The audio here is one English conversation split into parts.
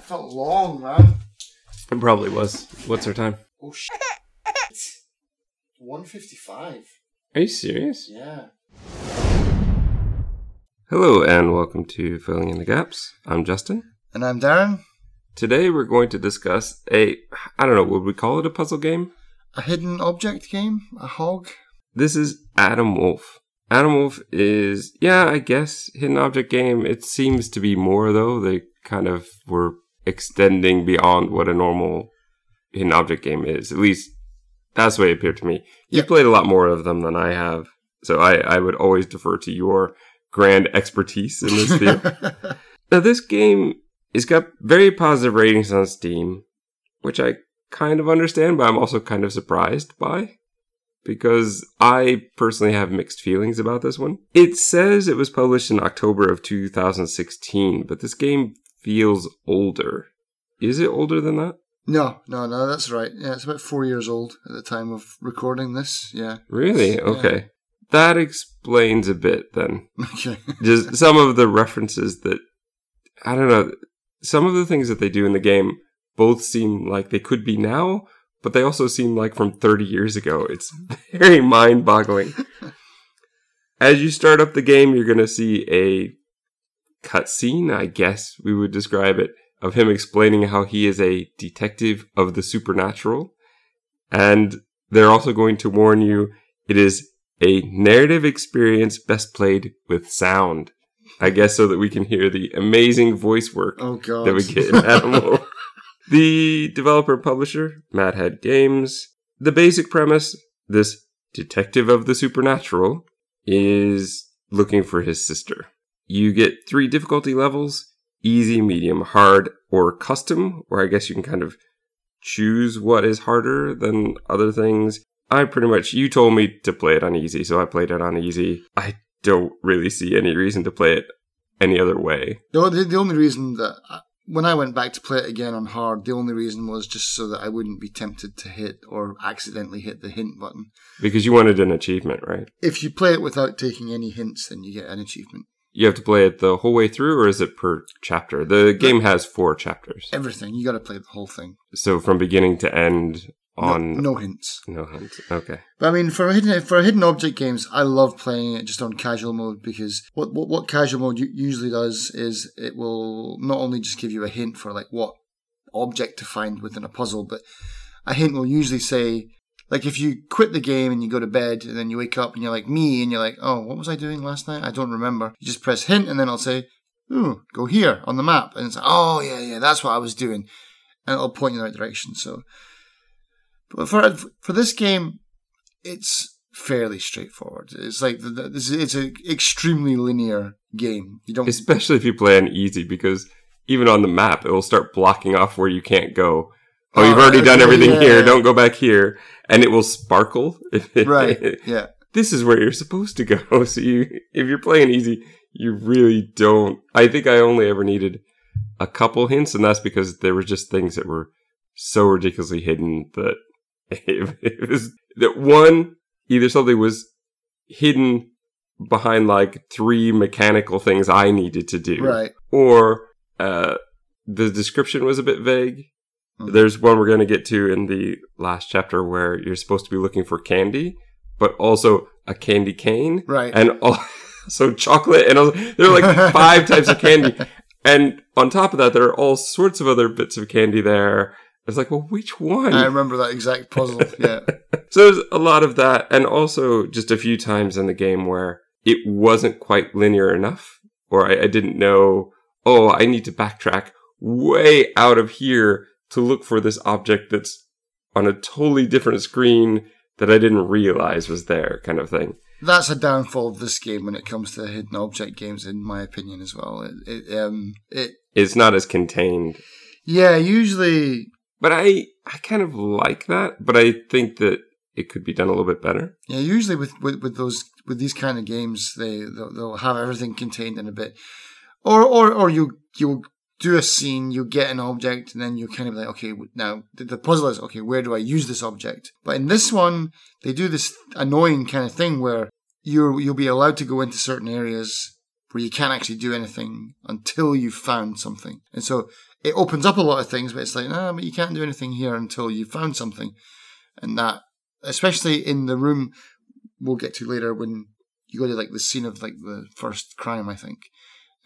That felt long, man. It probably was. What's our time? Oh shit. 155. Are you serious? Yeah. Hello and welcome to Filling in the Gaps. I'm Justin. And I'm Darren. Today we're going to discuss a I don't know, would we call it a puzzle game? A hidden object game? A hog? This is Adam Wolfe. Adam Wolfe is yeah, I guess hidden object game. It seems to be more though. They kind of were extending beyond what a normal hidden object game is. At least that's the way it appeared to me. You've Yeah. played a lot more of them than I have. So I, I would always defer to your grand expertise in this field. Now, this game has got very positive ratings on Steam, which I kind of understand, but I'm also kind of surprised by because I personally have mixed feelings about this one. It says it was published in October of 2016, but this game feels older. Is it older than that? no, no, no, that's right. Yeah, it's about four years old at the time of recording this. Yeah. Really? Yeah. Okay. That explains a bit then. Okay. just some of the references that I don't know. Some of the things that they do in the game both seem like they could be now, but they also seem like from 30 years ago. It's very mind boggling. As you start up the game, you're going to see a cutscene, I guess we would describe it, of him explaining how he is a detective of the supernatural. And they're also going to warn you it is a narrative experience best played with sound. I guess so that we can hear the amazing voice work Oh, God. that we get in Animal. the developer publisher, Mad Head Games. The basic premise this detective of the supernatural is looking for his sister. You get three difficulty levels easy, medium, hard, or custom, where I guess you can kind of choose what is harder than other things. I pretty much, you told me to play it on easy, so I played it on easy. I don't really see any reason to play it any other way. The, the, the only reason that I, when I went back to play it again on hard, the only reason was just so that I wouldn't be tempted to hit or accidentally hit the hint button. Because you wanted an achievement, right? If you play it without taking any hints, then you get an achievement. You have to play it the whole way through, or is it per chapter? The game has four chapters. Everything. You got to play the whole thing. So from beginning to end on no hints. no hints. Okay. But I mean, for hidden for hidden object games, I love playing it just on casual mode because what what, what casual mode usually does is it will not only just give you a hint for like what object to find within a puzzle, but a hint will usually say like if you quit the game and you go to bed and then you wake up and you're like me and you're like, oh, what was I doing last night? I don't remember. You just press hint and then I'll say, ooh, go here on the map, and it's like, oh yeah, yeah, that's what I was doing, and it'll point you in the right direction. So. But for for this game, it's fairly straightforward. It's like it's an extremely linear game. You don't. Especially if you play on easy, because even on the map, it will start blocking off where you can't go. Oh, you've Oh, already done everything yeah, here. yeah. Don't go back here, and it will sparkle. right. Yeah. this is where you're supposed to go. So you, if you're playing easy, you really don't. I think I only ever needed a couple hints, and that's because there were just things that were so ridiculously hidden that it, it was that one either something was hidden behind like three mechanical things I needed to do, Right. or uh, the description was a bit vague. Mhm. There's one we're going to get to in the last chapter where you're supposed to be looking for candy, but also a candy cane Right. and also chocolate. And also, there are like five types of candy. And on top of that, there are all sorts of other bits of candy there. It's like, well, which one? I remember that exact puzzle. Yeah. So there's a lot of that, and also just a few times in the game where it wasn't quite linear enough, or I, I didn't know, oh, I need to backtrack way out of here to look for this object that's on a totally different screen that I didn't realize was there, kind of thing. That's a downfall of this game when it comes to hidden object games, in my opinion, as well. It, it, um, it, It's not as contained, yeah, usually, but I, I kind of like that, but I think that it could be done a little bit better. yeah, usually with, with, with those, with these kind of games, they, they'll, they'll have everything contained in a bit, or, or, or you, you do a scene, you get an object, and then you kind of like, okay, now the, puzzle is, okay, where do I use this object? But in this one, they do this annoying kind of thing where you're, you'll be allowed to go into certain areas where you can't actually do anything until you've found something. And so it opens up a lot of things, but it's like, no, but you can't do anything here until you've found something. And that, especially in the room we'll get to later when you go to like the scene of like the first crime, I think,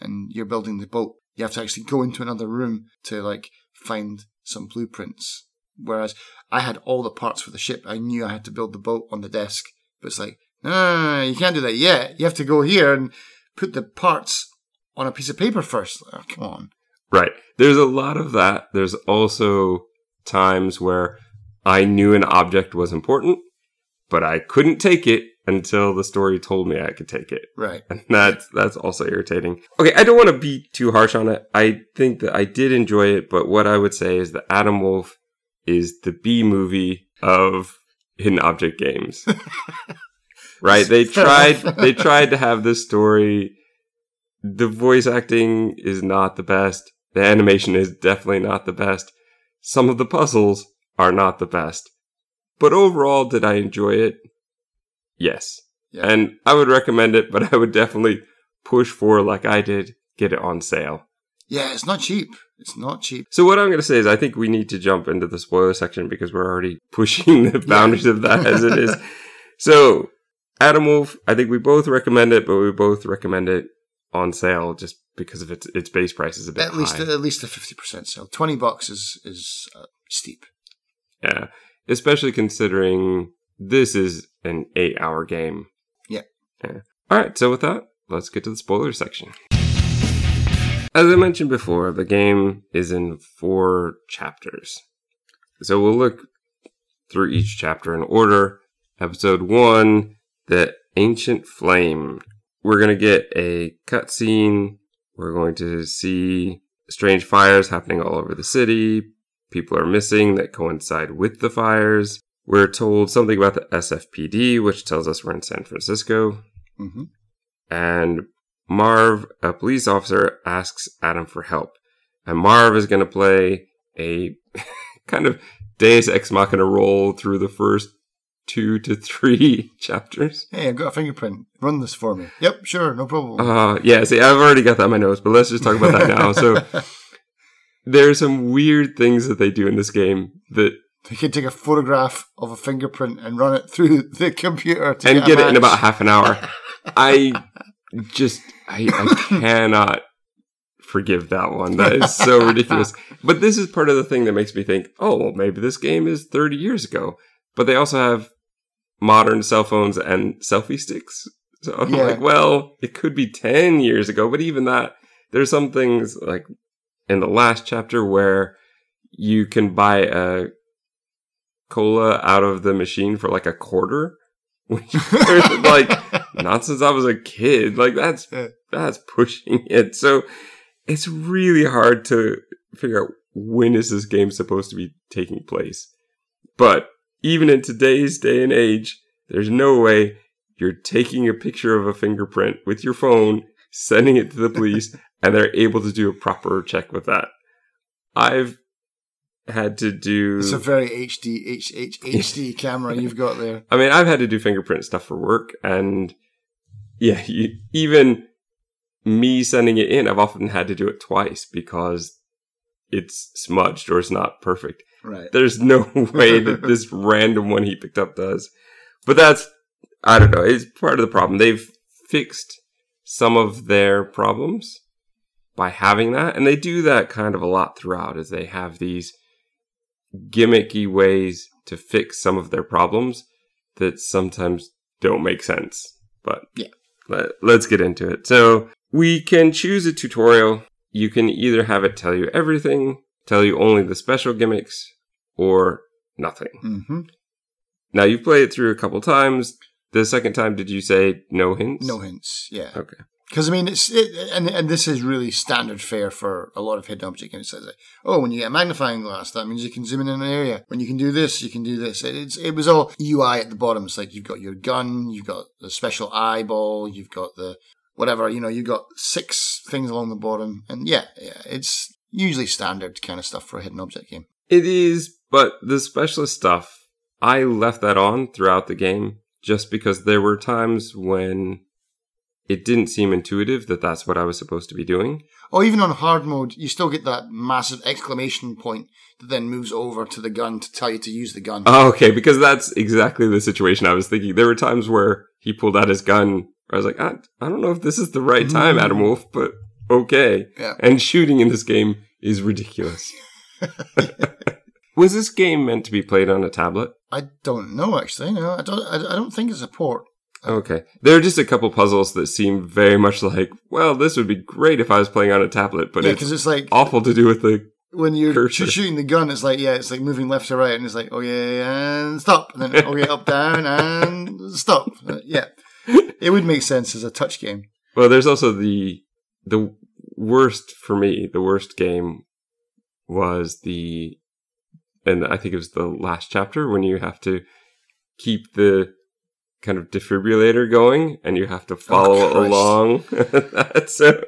and you're building the boat. You have to actually go into another room to like find some blueprints. Whereas I had all the parts for the ship. I knew I had to build the boat on the desk, but it's like, no, no, no, you can't do that yet. You have to go here and put the parts on a piece of paper first. Oh, come on. Right. There's a lot of that. There's also times where I knew an object was important, but I couldn't take it until the story told me I could take it. Right. And that's that's also irritating. Okay, I don't want to be too harsh on it. I think that I did enjoy it, but what I would say is that Adam Wolfe is the B movie of hidden object games. right? They tried they tried to have this story the voice acting is not the best. The animation is definitely not the best. Some of the puzzles are not the best. But overall, did I enjoy it? Yes. Yeah. And I would recommend it, but I would definitely push for, like I did, get it on sale. Yeah, it's not cheap. It's not cheap. So what I'm going to say is I think we need to jump into the spoiler section because we're already pushing the boundaries of that as it is. So Adam Wolfe, I think we both recommend it, but we both recommend it on sale just because of its its base price is a bit At least, high. at least a fifty percent sale. Twenty bucks is is uh, steep. Yeah, especially considering this is an eight hour game. Yeah. Yeah. All right. So with that, let's get to the spoiler section. As I mentioned before, the game is in four chapters. So we'll look through each chapter in order. Episode one, The Ancient Flame. We're going to get a cutscene. We're going to see strange fires happening all over the city. People are missing that coincide with the fires. We're told something about the SFPD, which tells us we're in San Francisco. hmm And Marv, a police officer, asks Adam for help. And Marv is going to play a kind of Deus Ex Machina role through the first two to three chapters. Hey, I've got a fingerprint. Run this for me. Yep, sure, no problem. Uh, yeah, see, I've already got that in my notes, but let's just talk about that now. So there are some weird things that they do in this game that they can take a photograph of a fingerprint and run it through the computer to and get, get it in about half an hour. I just I, I cannot forgive that one. That is so ridiculous. But this is part of the thing that makes me think, oh, well, maybe this game is 30 years ago. But they also have modern cell phones and selfie sticks. So I'm Yeah. like, well, it could be 10 years ago, but even that, there's some things like in the last chapter where you can buy a cola out of the machine for like a quarter. Which like not since I was a kid. Like that's that's pushing it. So it's really hard to figure out when is this game supposed to be taking place. But even in today's day and age, there's no way you're taking a picture of a fingerprint with your phone, sending it to the police, and they're able to do a proper check with that. I've had to do It's a very HD H, H, HD camera you've got there. I mean, I've had to do fingerprint stuff for work, and yeah, you, even me sending it in, I've often had to do it twice because it's smudged or it's not perfect. Right. There's no way that this random one he picked up does. But that's, I don't know, it's part of the problem. They've fixed some of their problems by having that, and they do that kind of a lot throughout, as they have these gimmicky ways to fix some of their problems that sometimes don't make sense. But Yeah. let, let's get into it. So we can choose a tutorial. You can either have it tell you everything, tell you only the special gimmicks, or nothing. hmm Now you've played it through a couple times. The second time, did you say no hints? No hints. Yeah. Okay. Because I mean, it's it, and and this is really standard fare for a lot of hidden object games. Like, oh, when you get a magnifying glass, that means you can zoom in an area. When you can do this, you can do this. It, it's it was all UI at the bottom. It's like you've got your gun, you've got the special eyeball, you've got the whatever. You know, you've got six things along the bottom, and yeah, yeah, it's usually standard kind of stuff for a hidden object game. It is, but the specialist stuff, I left that on throughout the game just because there were times when it didn't seem intuitive that that's what I was supposed to be doing. Or even on hard mode, you still get that massive exclamation point that then moves over to the gun to tell you to use the gun. Oh, okay, because that's exactly the situation I was thinking. There were times where he pulled out his gun. I was like, I, I don't know if this is the right time, Adam hmm. Wolfe, but okay. Yeah. And shooting in this game is ridiculous. was this game meant to be played on a tablet? I don't know actually. No, I don't. I, I don't think it's a port. Okay. There are just a couple puzzles that seem very much like, well, this would be great if I was playing on a tablet, but yeah, it's it's like awful to do with the. when you're Cursor. shooting the gun, it's like yeah, it's like moving left to right, and it's like oh yeah, yeah, and stop, and then okay, up down and stop. Uh, yeah, it would make sense as a touch game. Well, there's also the the worst for me. The worst game was the, and I think it was the last chapter when you have to keep the kind of defibrillator going and you have to oh, follow Christ. along. so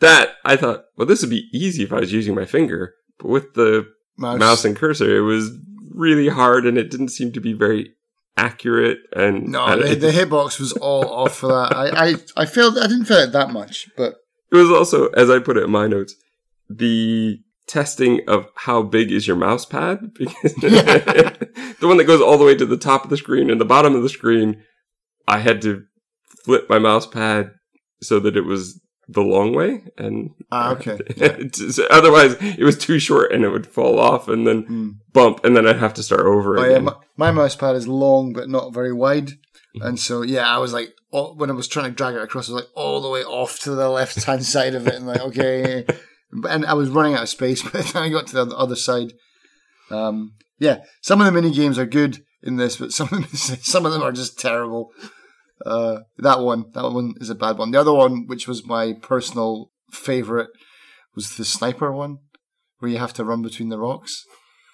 that I thought, well, this would be easy if I was using my finger, but with the Mouse. mouse and cursor, it was really hard and it didn't seem to be very accurate. And No, and the, the hitbox was all off for that. I, I, I I didn't feel it that much, but it was also, as I put it in my notes, the testing of how big is your mouse pad because the one that goes all the way to the top of the screen and the bottom of the screen i had to flip my mouse pad so that it was the long way and Ah, okay. So otherwise it was too short and it would fall off and then Hmm. bump and then i'd have to start over Oh, yeah, again my, my mouse pad is long but not very wide, and so yeah, I was like, all, when I was trying to drag it across, I was like all the way off to the left hand side of it, and like okay, and I was running out of space but the time I got to the other side. Um, yeah, some of the mini games are good in this, but some of them, some of them are just terrible. Uh, that one, that one is a bad one. The other one, which was my personal favorite, was the sniper one, where you have to run between the rocks.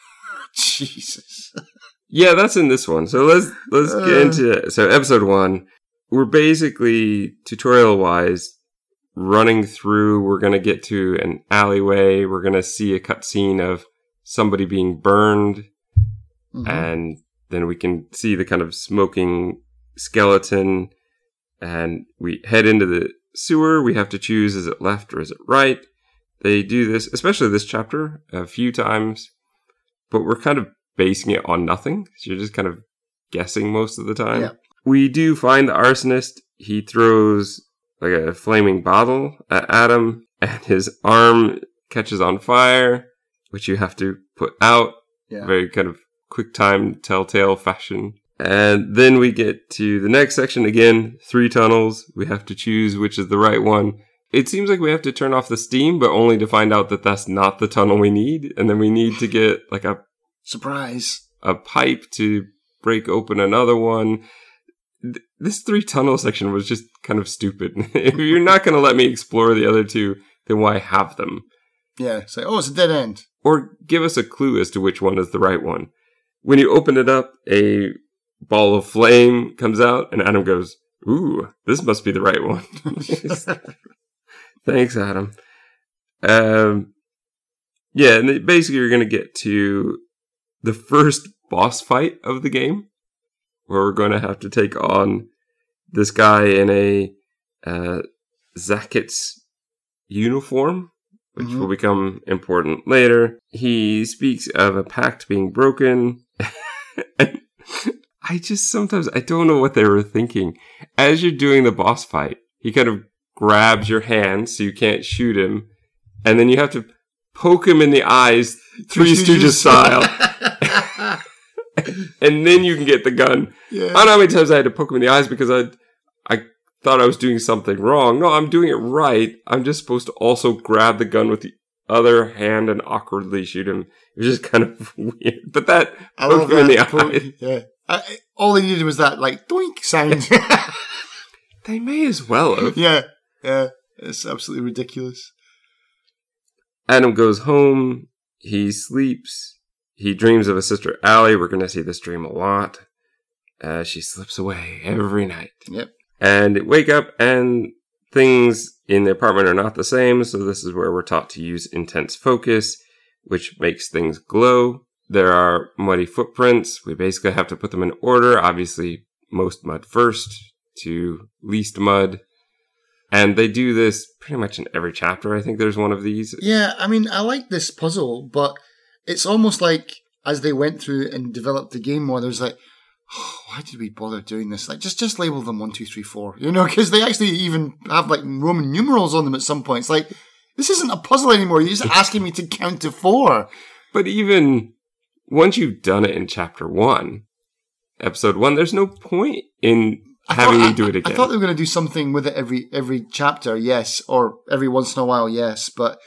Jesus. Yeah, that's in this one. So let's let's get Uh. into it. So episode one, we're basically tutorial wise running through. We're gonna get to an alleyway. We're gonna see a cutscene of somebody being burned, Mhm. and then we can see the kind of smoking skeleton. And we head into the sewer. We have to choose: is it left or is it right? They do this, especially this chapter, a few times, but we're kind of basing it on nothing. So you're just kind of guessing most of the time. Yeah. We do find the arsonist. He throws like a flaming bottle at Adam, and his arm catches on fire, which you have to put out. Yeah. Very kind of quick time, telltale fashion. And then we get to the next section again, three tunnels. We have to choose which is the right one. It seems like we have to turn off the steam, but only to find out that that's not the tunnel we need. And then we need to get like a Surprise. a pipe to break open another one. This three tunnel section was just kind of stupid. if you're not going to let me explore the other two, then why have them? Yeah, like, oh, it's a dead end. Or give us a clue as to which one is the right one. When you open it up, a ball of flame comes out, and Adam goes, Ooh, this must be the right one. Thanks, Adam. Um, yeah, and basically you're going to get to the first boss fight of the game, where we're going to have to take on this guy in a uh, Zakat's uniform, which Mhm. will become important later. He speaks of a pact being broken. and I just sometimes I don't know what they were thinking. As you're doing the boss fight, he kind of grabs your hand so you can't shoot him, and then you have to poke him in the eyes, Three Stooges style, and then you can get the gun. I don't know how many times I had to poke him in the eyes because I, I thought I was doing something wrong. No, I'm doing it right. I'm just supposed to also grab the gun with the other hand and awkwardly shoot him. It was just kind of weird. But that I love him in the poke- Yeah. I, all they needed was that, like, doink sound. They may as well have. yeah. Yeah. It's absolutely ridiculous. Adam goes home. He sleeps. He dreams of his sister Allie. We're going to see this dream a lot. Uh, she slips away every night. Yep. And wake up, and things in the apartment are not the same. So, this is where we're taught to use intense focus, which makes things glow. There are muddy footprints. We basically have to put them in order. Obviously, most mud first to least mud. And they do this pretty much in every chapter. I think there's one of these. Yeah, I mean, I like this puzzle, but it's almost like as they went through and developed the game more, there's like, oh, why did we bother doing this? Like, just just label them one, two, three, four. You know, because they actually even have like Roman numerals on them at some points. Like, this isn't a puzzle anymore. You're just asking me to count to four. But even once you've done it in chapter one, episode one, there's no point in I having thought- you do it I- again. I thought they were going to do something with it every every chapter, yes, or every once in a while, yes, but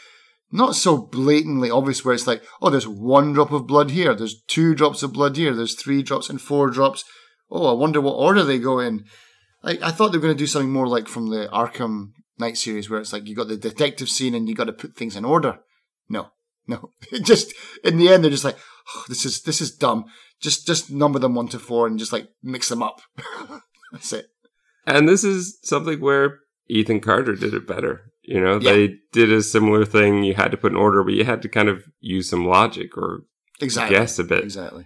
not so blatantly obvious where it's like, oh, there's one drop of blood here, there's two drops of blood here, there's three drops and four drops. Oh, I wonder what order they go in. I, I thought they were going to do something more like from the Arkham Knight series, where it's like you got the detective scene and you got to put things in order. No, no, it just in the end they're just like, oh, this is this is dumb. Just just number them one to four and just like mix them up. That's it. And this is something where Ethan Carter did it better. You know, Yeah. they did a similar thing. You had to put in order, but you had to kind of use some logic or Exactly. guess a bit. Exactly.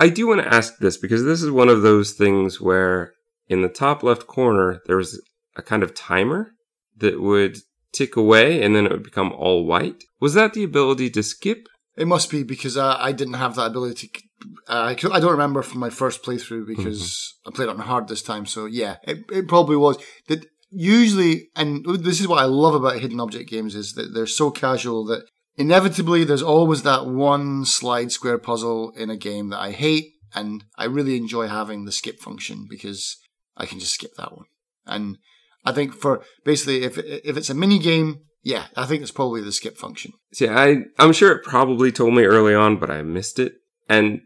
I do want to ask this because this is one of those things where in the top left corner, there was a kind of timer that would tick away and then it would become all white. Was that the ability to skip? It must be because uh, I didn't have that ability. To, uh, I, don't remember from my first playthrough because I played it on hard this time. So yeah, it, it probably was. That usually, and this is what I love about hidden object games is that they're so casual that inevitably there's always that one slide square puzzle in a game that I hate, and I really enjoy having the skip function because I can just skip that one. And I think for basically if if it's a mini game, yeah, I think it's probably the skip function. See, I, I'm sure it probably told me early on, but I missed it. And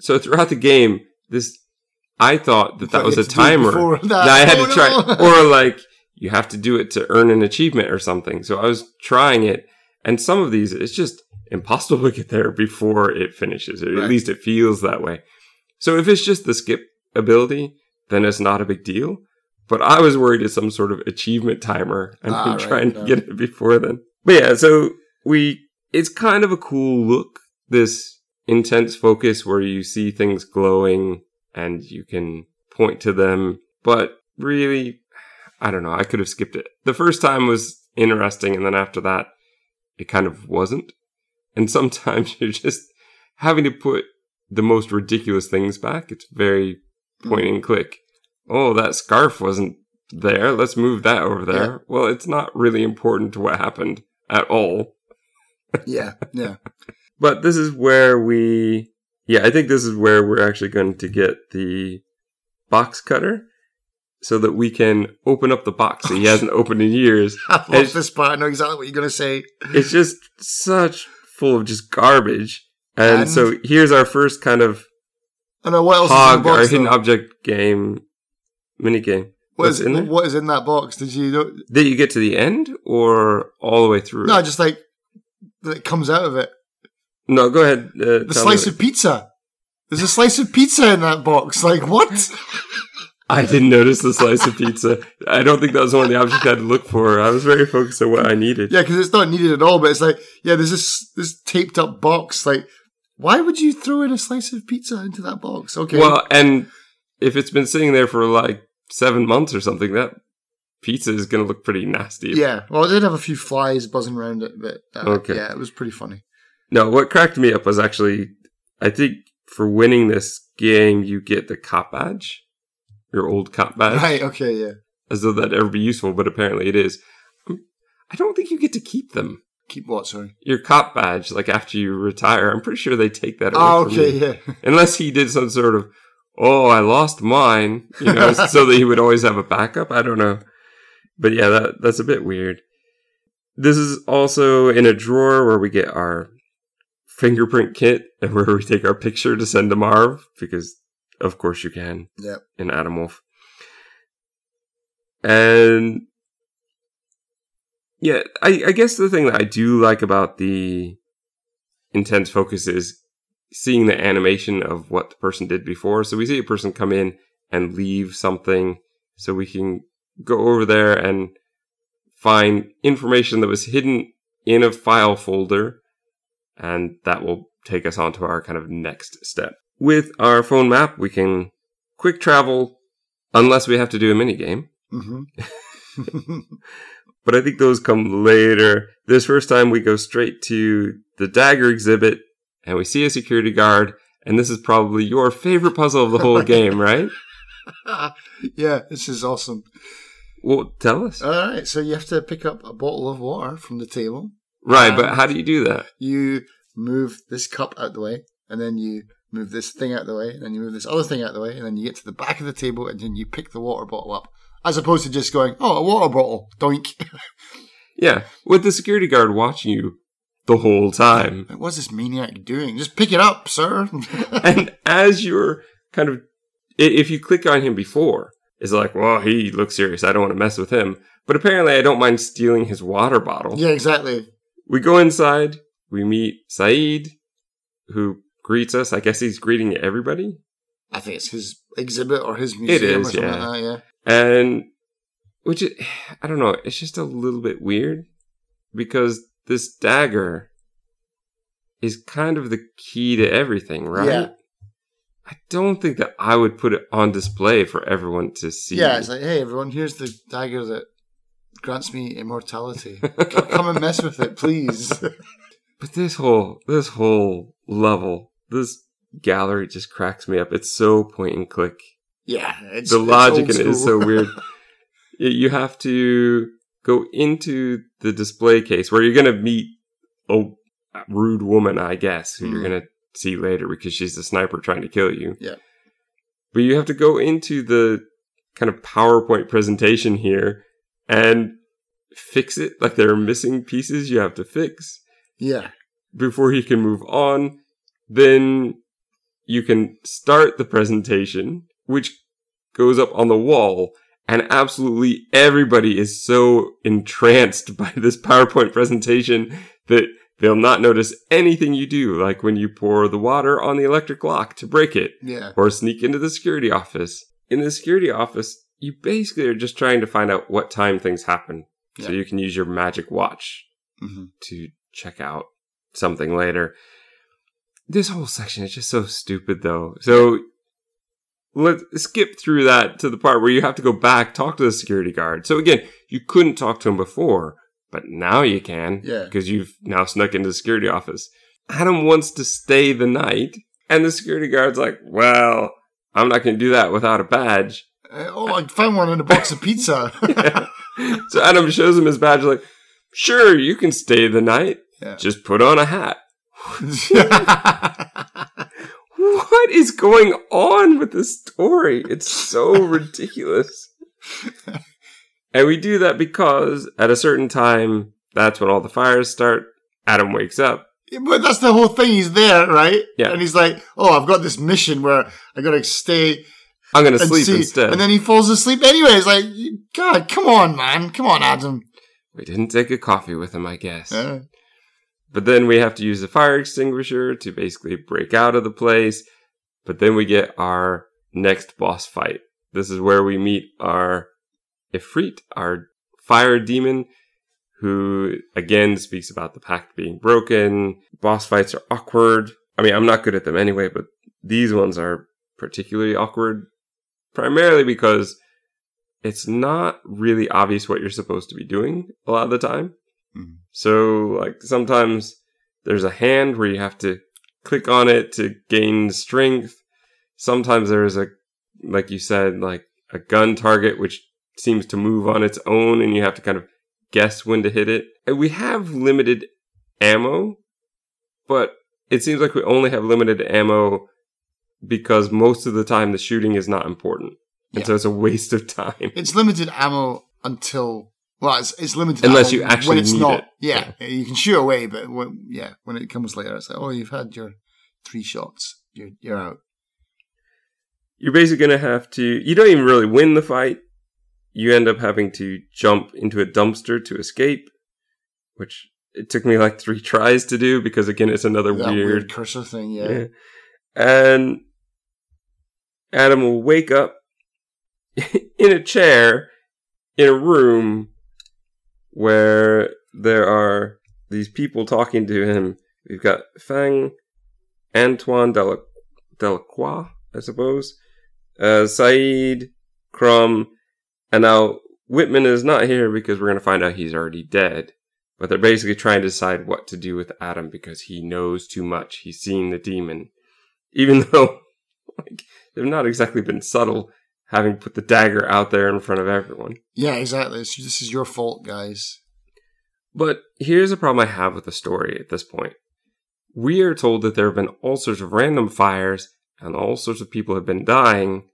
so throughout the game, this, I thought that that was a had to do it timer that. that I had Oh, to try, no. or like you have to do it to earn an achievement or something. So I was trying it, and some of these, it's just impossible to get there before it finishes. Or Right. At least it feels that way. So if it's just the skip ability, then it's not a big deal. But I was worried it's some sort of achievement timer, and Ah, I'm right, trying to get it before then. But yeah, so we, it's kind of a cool look. This intense focus where you see things glowing and you can point to them. But really, I don't know. I could have skipped it. The first time was interesting, and then after that, it kind of wasn't. And sometimes you're just having to put the most ridiculous things back. It's very point and click. Oh, that scarf wasn't there. Let's move that over there. Yeah. Well, it's not really important to what happened at all. Yeah, yeah. But this is where we, yeah, I think this is where we're actually going to get the box cutter so that we can open up the box that he hasn't opened in years. I love It's- this part. I know exactly what you're going to say. It's just such full of just garbage. And, And- so here's our first kind of I know what else hog, is in the our box. hidden object game, mini game. What's in there? what is in that box? Did you know? That you get to the end or all the way through? No, just like that comes out of it. no go ahead. Uh, The slice of pizza. There's a slice of pizza in that box. Like what? I didn't notice the slice of pizza. I don't think that was one of the objects I had to look for. I was very focused on what I needed. yeah, because it's not needed at all. But it's like, yeah, there's this this taped up box. Like, why would you throw in a slice of pizza into that box? Okay. Well, and if it's been sitting there for like seven months or something, that pizza is going to look pretty nasty. yeah. Well, it did have a few flies buzzing around it, but uh, Okay. yeah, it was pretty funny. No, what cracked me up was actually, I think for winning this game, you get the cop badge, your old cop badge, Right. Okay. Yeah. as though that'd ever be useful, but apparently it is. Um, I don't think you get to keep them. Keep what? Sorry. Your cop badge, like after you retire, I'm pretty sure they take that away Oh, okay. Yeah. Unless he did some sort of, oh, I lost mine, you know, so that he would always have a backup. I don't know. But yeah, that that's a bit weird. This is also in a drawer where we get our fingerprint kit and where we take our picture to send to Marv, because of course you can Yep. in Adam Wolfe. And yeah, I, I guess the thing that I do like about the intense focus is seeing the animation of what the person did before. So we see a person come in and leave something, so we can go over there and find information that was hidden in a file folder, and that will take us on to our kind of next step. With our phone map, we can quick travel unless we have to do a mini game. hmm but I think those come later. This first time we go straight to the dagger exhibit and we see a security guard. And this is probably your favorite puzzle of the whole game, right? yeah, this is awesome. Well, tell us. All right, so you have to pick up a bottle of water from the table. Right, but how do you do that? You move this cup out the way, and then you move this thing out the way, and then you move this other thing out the way, and then you get to the back of the table, and then you pick the water bottle up, as opposed to just going, "Oh, a water bottle, doink." Yeah, with the security guard watching you the whole time. What's this maniac doing? Just pick it up, sir. and as you're kind of, if you click on him before, it's like, well, he looks serious. I don't want to mess with him. But apparently, I don't mind stealing his water bottle. yeah, exactly. We go inside. We meet Saeed, who greets us. I guess he's greeting everybody. I think it's his exhibit or his museum is, or something yeah. like that. Yeah. And which is, I don't know, it's just a little bit weird because this dagger is kind of the key to everything, right? Yeah. I don't think that I would put it on display for everyone to see. Yeah, it's like, hey, everyone, here's the dagger that grants me immortality. Come and mess with it, please. but this whole this whole level, this gallery just cracks me up. It's so point and click. yeah, it's the logic in it is so weird. You have to go into the display case where you're going to meet a rude woman, I guess, who you're Mm. going to see later because she's a sniper trying to kill you. Yeah. But you have to go into the kind of PowerPoint presentation here and fix it. Like there are missing pieces you have to fix yeah, before he can move on. Then you can start the presentation, which goes up on the wall. And absolutely everybody is so entranced by this PowerPoint presentation that they'll not notice anything you do, like when you pour the water on the electric lock to break it yeah, or sneak into the security office. In the security office, you basically are just trying to find out what time things happen. So you can use your magic watch hmm to check out something later. This whole section is just so stupid though. So let's skip through that to the part where you have to go back, talk to the security guard. So again, you couldn't talk to him before, but now you can. Yeah. Because you've now snuck into the security office. Adam wants to stay the night, and the security guard's like, well, I'm not going to do that without a badge. Uh, oh, I found one in a box of pizza. so Adam shows him his badge, like, sure, you can stay the night. Yeah. Just put on a hat. What is going on with this story? It's so ridiculous. And we do that because at a certain time, that's when all the fires start. Adam wakes up. but that's the whole thing. He's there, right? Yeah. And he's like, "Oh, I've got this mission where I got to stay I'm going to sleep see." instead. And then he falls asleep anyway. It's like, God, come on, man, come on, Adam. we didn't take a coffee with him, I guess. Uh, But then we have to use the fire extinguisher to basically break out of the place. But then we get our next boss fight. This is where we meet our Ifrit, our fire demon, who again speaks about the pact being broken. Boss fights are awkward. I mean, I'm not good at them anyway, but these ones are particularly awkward, primarily because it's not really obvious what you're supposed to be doing a lot of the time. Mhm. So, like, sometimes there's a hand where you have to click on it to gain strength. Sometimes there's a, like you said, like a gun target, which seems to move on its own and you have to kind of guess when to hit it. And we have limited ammo, but it seems like we only have limited ammo because most of the time the shooting is not important. And Yeah. so it's a waste of time. it's limited ammo until well, it's, it's limited Unless you actually when it's need not. it. Yeah, you can shoot away, but when, yeah, when it comes later, it's like, oh, you've had your three shots. You're you're out. you're basically going to have to you don't even really win the fight you end up having to jump into a dumpster to escape which it took me like three tries to do because again it's another weird, weird, cursor thing. Yeah. Yeah. and adam will wake up in a chair in a room where there are these people talking to him we've got fang antoine Dela- delacroix i suppose uh, Saeed, Crumb, and now Whitman is not here because we're going to find out he's already dead. But they're basically trying to decide what to do with Adam because he knows too much. He's seen the demon. Even though like, they've not exactly been subtle, having put the dagger out there in front of everyone. Yeah, exactly. This this is your fault, guys. But here's a problem I have with the story at this point. We are told that there have been all sorts of random fires and all sorts of people have been dying,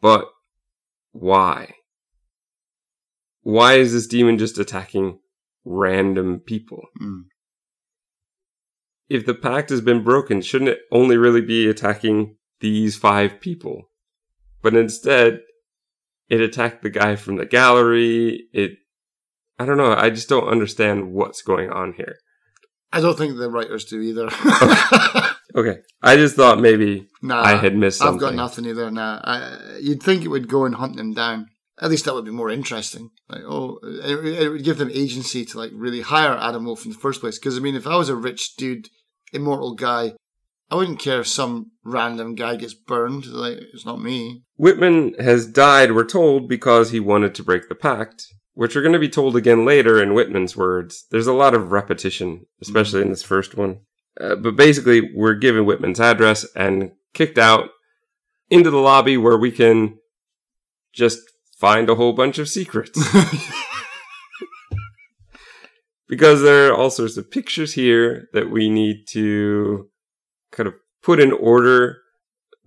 but why? Why is this demon just attacking random people? Mm. If the pact has been broken, shouldn't it only really be attacking these five people? But instead, it attacked the guy from the gallery. It, I don't know. I just don't understand what's going on here. I don't think the writers do either. Okay. I just thought maybe nah, I had missed something. I've got nothing either. Nah, I, you'd think it would go and hunt them down. At least that would be more interesting. Like, oh, it, it would give them agency to like really hire Adam Wolfe in the first place. Because I mean, if I was a rich dude, immortal guy, I wouldn't care if some random guy gets burned. Like it's not me. Whitman has died, we're told, because he wanted to break the pact, which are going to be told again later in Whitman's words. There's a lot of repetition, especially in this first one. Uh, but basically, we're given Whitman's address and kicked out into the lobby where we can just find a whole bunch of secrets. because there are all sorts of pictures here that we need to kind of put in order.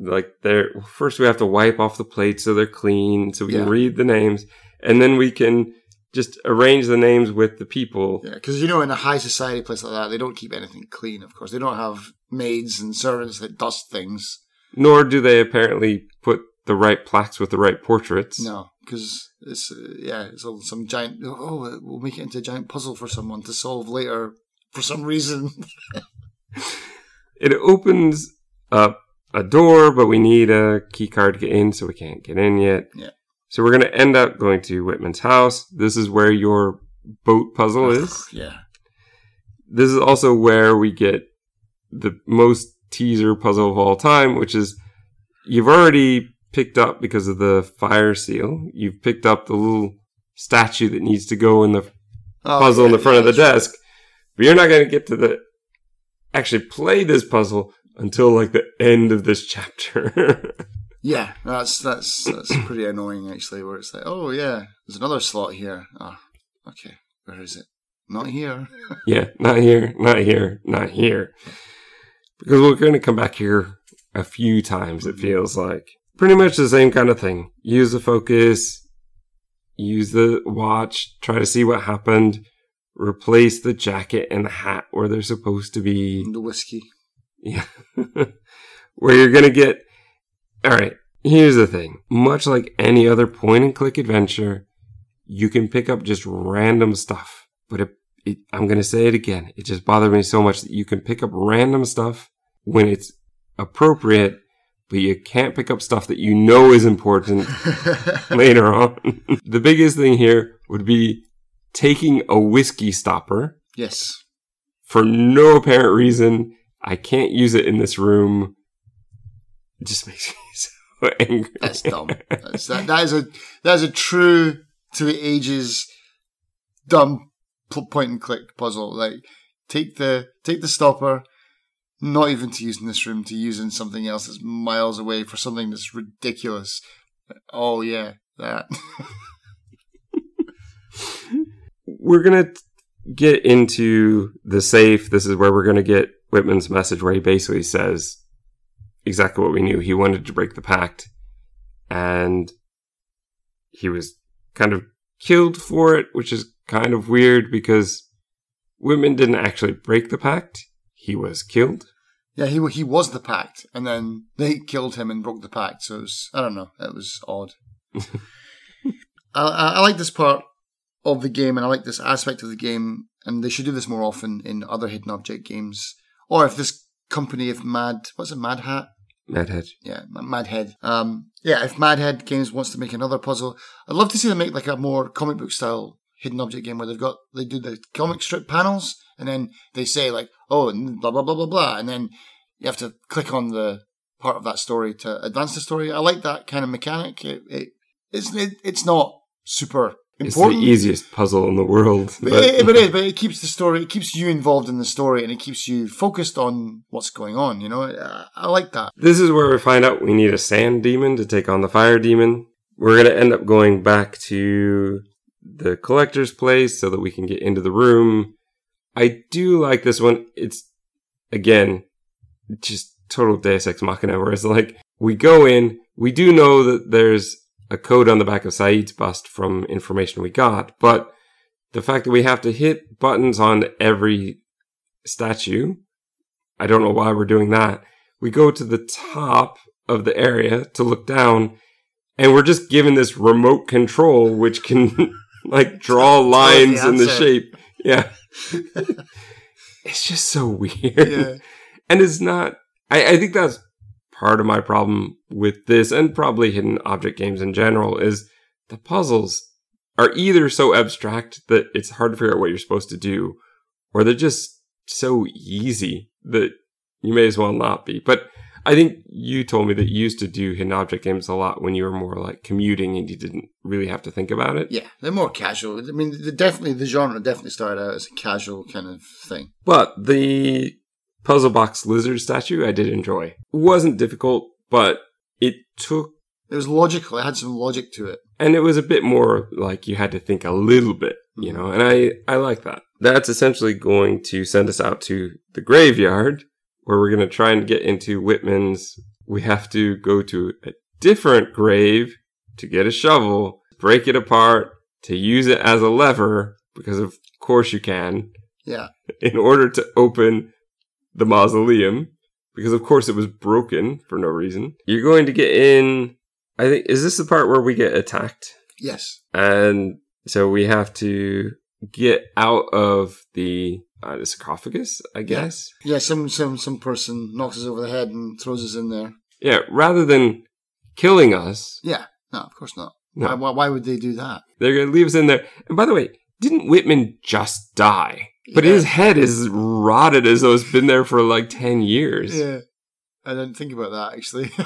Like there, first we have to wipe off the plates so they're clean, so we Yeah. can read the names, and then we can just arrange the names with the people. Yeah, because you know, in a high society place like that, they don't keep anything clean. Of course, they don't have maids and servants that dust things. Nor do they apparently put the right plaques with the right portraits. No, because it's uh, yeah, it's all some giant. Oh, we'll make it into a giant puzzle for someone to solve later for some reason. It opens up a door, but we need a key card to get in, so we can't get in yet. Yeah. So we're going to end up going to Whitman's house. This is where your boat puzzle is. yeah, This is also where we get the most teaser puzzle of all time, which is you've already picked up because of the fire seal. You've picked up the little statue that needs to go in the Oh, puzzle in the front yeah, of the desk, but you're not going to get to the actually play this puzzle until like the end of this chapter. Yeah, that's that's that's pretty annoying actually. Where it's like, oh yeah, there's another slot here. Ah, okay, where is it? Not here. yeah, not here, not here, not here. Because we're going to come back here a few times, it feels like. Pretty much the same kind of thing. Use the focus, use the watch, try to see what happened, replace the jacket and the hat where they're supposed to be. the whiskey. Yeah. Where you're going to get. Alright, here's the thing. Much like any other point and click adventure, you can pick up just random stuff. But it, it, I'm going to say it again. It just bothered me so much that you can pick up random stuff when it's appropriate, but you can't pick up stuff that you know is important later on. the biggest thing here would be taking a whiskey stopper yes. for no apparent reason. I can't use it in this room. It just makes me so angry. That's dumb. That's, that, that is a that is a true to the ages dumb point and click puzzle. Like take the take the stopper, not even to use in this room, to use in something else that's miles away for something that's ridiculous. Oh yeah, that. We're gonna get into the safe. This is where we're gonna get Whitman's message, where he basically says exactly what we knew. He wanted to break the pact, and he was kind of killed for it, which is kind of weird because Whitman didn't actually break the pact. He was killed. yeah, he he was the pact, and then they killed him and broke the pact. So it was, I don't know. It was odd. I, I I like this part of the game, and I like this aspect of the game, and they should do this more often in other hidden object games. Or if this company, if Mad, what's it, Mad Hat? Madhead. Yeah, M- Madhead. Um, yeah, if Madhead Games wants to make another puzzle, I'd love to see them make like a more comic book style hidden object game where they've got they do the comic strip panels and then they say like, oh, and blah blah blah blah blah, and then you have to click on the part of that story to advance the story. I like that kind of mechanic. It, it it's it, it's not super It's the easiest puzzle in the world. But, but- it, but, it, but it keeps the story, it keeps you involved in the story, and it keeps you focused on what's going on. You know, I, I like that. This is where we find out we need a sand demon to take on the fire demon. We're going to end up going back to the collector's place so that we can get into the room. I do like this one. It's, again, just total Deus Ex Machina, where it's like, we go in, we do know that there's a code on the back of Saeed's bust from information we got, but the fact that we have to hit buttons on every statue, I don't know why we're doing that. We go to the top of the area to look down and we're just given this remote control which can like draw lines in the shape. Yeah. It's just so weird. Yeah. and it's not I, I think that's part of my problem with this and probably hidden object games in general is the puzzles are either so abstract that it's hard to figure out what you're supposed to do or they're just so easy that you may as well not be but i think you told me that you used to do hidden object games a lot when you were more like commuting and you didn't really have to think about it Yeah, they're more casual. I mean, the, definitely the genre definitely started out as a casual kind of thing. But the puzzle box lizard statue I did enjoy. It wasn't difficult, but it took It was logical. It had some logic to it. and it was a bit more like you had to think a little bit, you mm-hmm. know, and I, I like that. That's essentially going to send us out to the graveyard where we're going to try and get into Whitman's. We have to go to a different grave to get a shovel, break it apart, to use it as a lever, because of course you can, Yeah, in order to open the mausoleum, because of course it was broken for no reason. You're going to get in. I think, is this the part where we get attacked? yes, And so we have to get out of the, uh, the sarcophagus, I guess. yeah. Some some some person knocks us over the head and throws us in there. Yeah. rather than killing us, Yeah, no, of course not. No. Why, why, why would they do that? they're going to leave us in there. And by the way, didn't Whitman just die? But Yeah. his head is rotted as though it's been there for like 10 years. Yeah, I didn't think about that actually.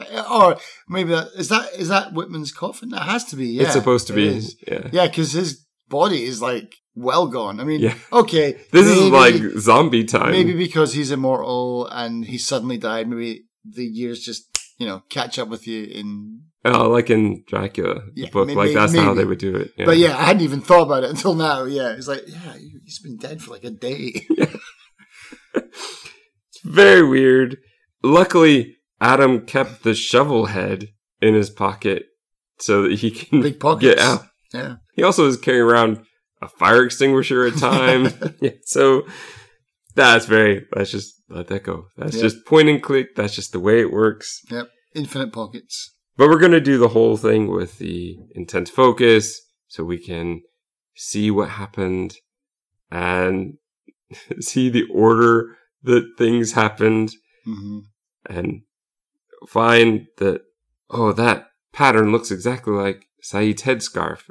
or oh, maybe that is that is that Whitman's coffin? That has to be. Yeah, it's supposed to it be. is. Yeah. Yeah, because his body is like well gone. I mean, Yeah. okay, This is like zombie time. maybe because he's immortal and he suddenly died. Maybe the years just you know catch up with you in. Oh, like in Dracula the Yeah, book, may- like that's how they would do it. Yeah. But yeah, I hadn't even thought about it until now. Yeah, it's like yeah, he's been dead for like a day. it's very weird. Luckily, Adam kept the shovel head in his pocket so that he can Big pockets. get out. Yeah, He also is carrying around a fire extinguisher at times. yeah, so that's very. That's just let that go. That's Yeah. just point and click. That's just the way it works. yep, infinite pockets. But we're going to do the whole thing with the intense focus so we can see what happened and see the order that things happened hmm and find that, oh, that pattern looks exactly like Saeed's headscarf.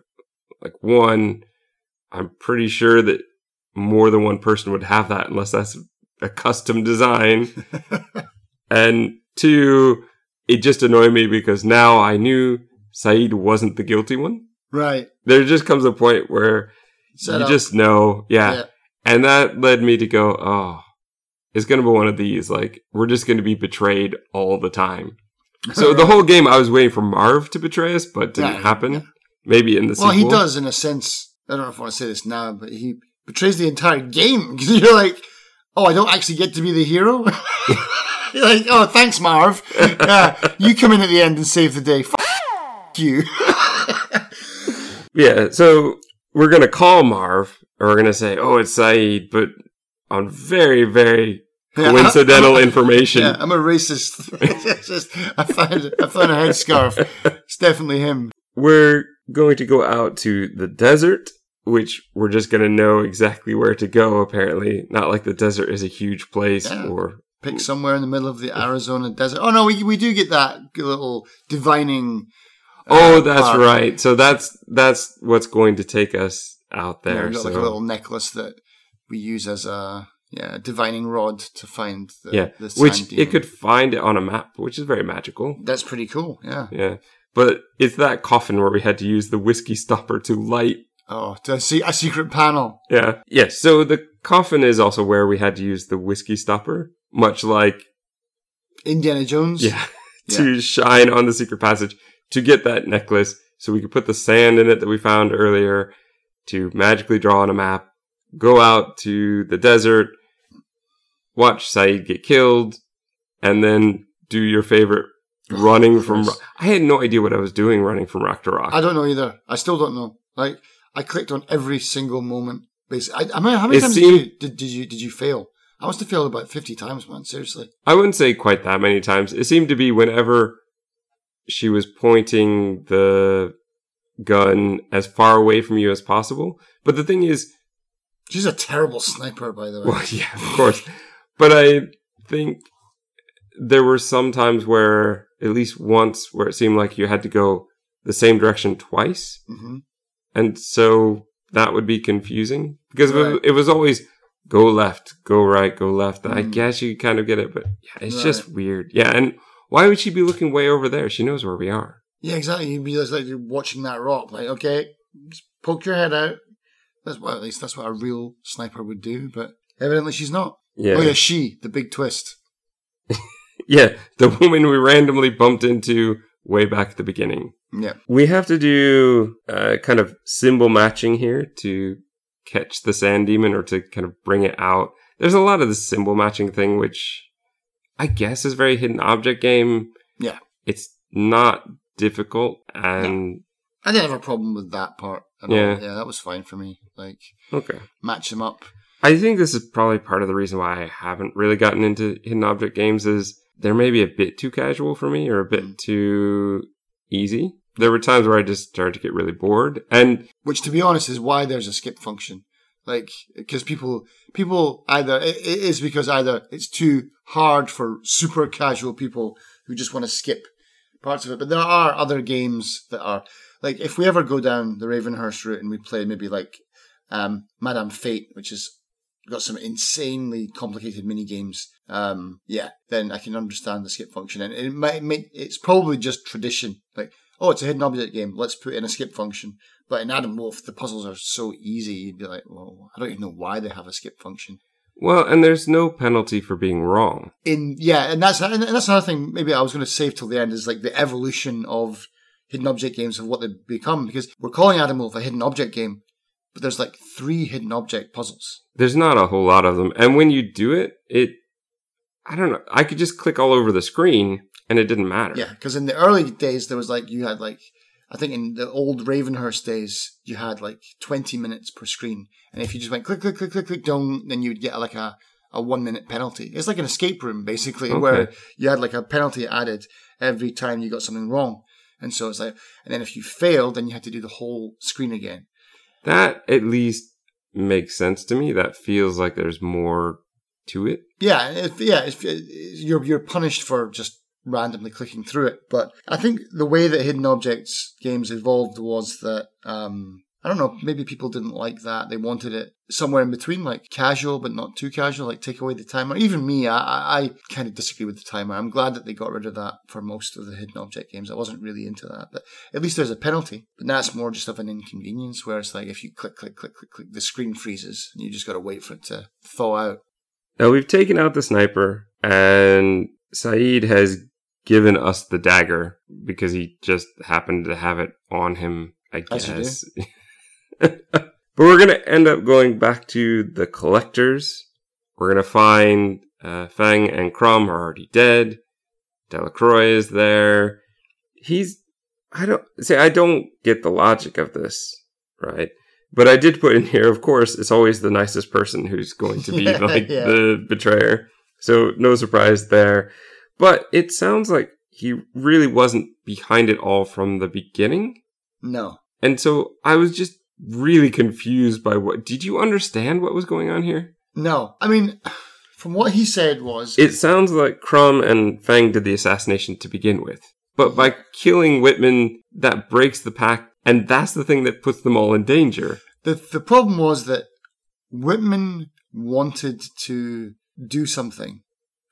Like, one, I'm pretty sure that more than one person would have that unless that's a custom design. And two, it just annoyed me because now I knew Saeed wasn't the guilty one. right. There just comes a point where Set you up. just know, yeah. yeah. And that led me to go, oh, it's going to be one of these. Like, we're just going to be betrayed all the time. So the whole game, I was waiting for Marv to betray us, but it didn't Yeah, happen. yeah. Maybe in the Well, sequel. he does in a sense. I don't know if I want to say this now, but he betrays the entire game because you're like, oh, I don't actually get to be the hero. you're like, oh, thanks, Marv. Yeah, you come in at the end and save the day. F- you. Yeah, so we're going to call Marv, or we're going to say, oh, it's Saeed, but on very, very Yeah, coincidental I'm- information. Yeah, I'm a racist. just I found I found a headscarf. It's definitely him. We're going to go out to the desert, which we're just going to know exactly where to go, apparently. Not like the desert is a huge place Yeah. or. Pick somewhere in the middle of the Arizona desert. Oh no, we we do get that little divining. uh, Oh, that's part. right. So that's that's what's going to take us out Yeah, there. we've got so like a little necklace that we use as a yeah divining rod to find the, yeah, the which sand it could find it on a map, which is very magical. That's pretty cool. Yeah. Yeah, But it's that coffin where we had to use the whiskey stopper to light. Oh, to see a secret panel. Yeah. Yes. so the coffin is also where we had to use the whiskey stopper, much like Indiana Jones. Yeah. to shine on the secret passage to get that necklace so we could put the sand in it that we found earlier to magically draw on a map, go out to the desert, watch Saeed get killed, and then do your favorite oh, running from. Ro- I had no idea what I was doing running from rock to rock. I don't know either. I still don't know. Like I clicked on every single moment. Basically, I, I mean, how many It times seemed- did, you, did, did you did you fail? I must have failed about fifty times, man. Seriously. I wouldn't say quite that many times. It seemed to be whenever she was pointing the gun as far away from you as possible. But the thing is, She's a terrible sniper, by the way. Well, yeah, of course. But I think there were some times where, at least once, where it seemed like you had to go the same direction twice. hmm And so that would be confusing because Right. it was always go left, go right, go left. I Mm. guess you kind of get it, but yeah, it's Right. just weird. Yeah. And why would she be looking way over there? She knows where we are. Yeah, exactly. You'd be just like you're watching that rock. Like, okay, just poke your head out. That's what at least that's what a real sniper would do. But evidently, she's not. Yeah. Oh yeah, she. The big twist. Yeah. The woman we randomly bumped into way back at the beginning. Yeah. We have to do uh, kind of symbol matching here to catch the sand demon or to kind of bring it out. There's a lot of the symbol matching thing, which I guess is very hidden object game. Yeah. It's not difficult and I didn't have a problem with that part. At Yeah. All. Yeah, that was fine for me. Like okay. match them up. I think this is probably part of the reason why I haven't really gotten into hidden object games is they're maybe a bit too casual for me or a bit Mm. too easy. There were times where I just started to get really bored and Which, to be honest, is why there's a skip function. Like, because people, people either it, is because either it's too hard for super casual people who just want to skip parts of it. But there are other games that are like, if we ever go down the Ravenhearst route and we play maybe like um, Madame Fate, which has got some insanely complicated mini games. Um, yeah, then I can understand the skip function, and it might, make it's probably just tradition. Like, oh, it's a hidden object game. Let's put in a skip function. But in Adam Wolfe, the puzzles are so easy. You'd be like, well, I don't even know why they have a skip function. well, and there's no penalty for being wrong. In yeah, and that's and that's another thing. Maybe I was going to save till the end is like the evolution of hidden object games of what they've become because we're calling Adam Wolfe a hidden object game, but there's like three hidden object puzzles. There's not a whole lot of them. And when you do it, it, I don't know, I could just click all over the screen and it didn't matter. Yeah, because in the early days there was like you had like I think in the old Ravenhearst days you had like twenty minutes per screen, and if you just went click click click click click down, then you'd get like a a one minute penalty. It's like an escape room basically, Okay. where you had like a penalty added every time you got something wrong, and so it's like, and then if you failed, then you had to do the whole screen again. That at least makes sense to me. That feels like there's more to it. Yeah, if, yeah, if, uh, you're you're punished for just randomly clicking through it. But I think the way that hidden objects games evolved was that um, I don't know, maybe people didn't like that. They wanted it somewhere in between, like casual but not too casual, like take away the timer. Even me, I, I, I kind of disagree with the timer. I'm glad that they got rid of that for most of the hidden object games. I wasn't really into that, but at least there's a penalty. But that's more just of an inconvenience, where it's like if you click, click, click, click, click, the screen freezes and you just got to wait for it to thaw out. Now we've taken out the sniper and Saeed has given us the dagger because he just happened to have it on him, I As you do. guess. but we're going to end up going back to the collectors. We're going to find uh, Fang and Crum are already dead. Delacroix is there. He's, I don't, say, I don't get the logic of this, right? But I did put in here, of course, it's always the nicest person who's going to be like yeah. the betrayer. So no surprise there. But it sounds like he really wasn't behind it all from the beginning. No. And so I was just really confused by what. Did you understand what was going on here? No, I mean, from what he said was It sounds like Crumb and Fang did the assassination to begin with. But by killing Whitman, that breaks the pact, and that's the thing that puts them all in danger. the the problem was that Whitman wanted to do something,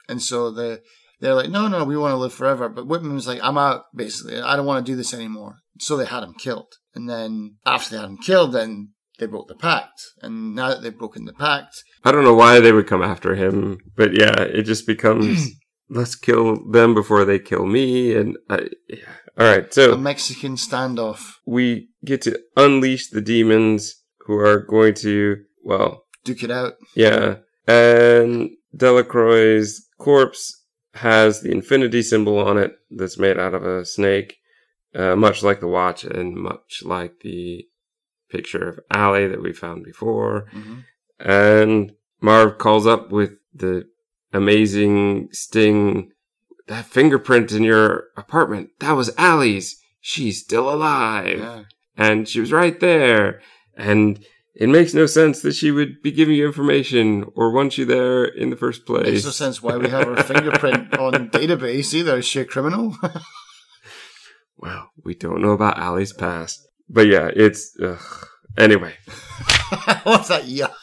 and so the they're like, no, no, we want to live forever. But Whitman was like, I'm out, basically. I don't want to do this anymore. So they had him killed. And then after they had him killed, then they broke the pact. And now that they've broken the pact, I don't know why they would come after him, but yeah, it just becomes let's kill them before they kill me. And I, yeah. All right, so a Mexican standoff. we get to unleash the demons who are going to, well, Duke it out. yeah, and Delacroix's corpse has the infinity symbol on it that's made out of a snake, uh, much like the watch and much like the picture of Allie that we found before. Mhm. And Marv calls up with the amazing sting. That fingerprint in your apartment, that was Allie's. She's still alive. Yeah. And she was right there. And it makes no sense that she would be giving you information or want you there in the first place. Makes no sense why we have her fingerprint on database either. Is she a criminal? Well, we don't know about Allie's past. But yeah, it's. Ugh. Anyway, What's that? Yeah.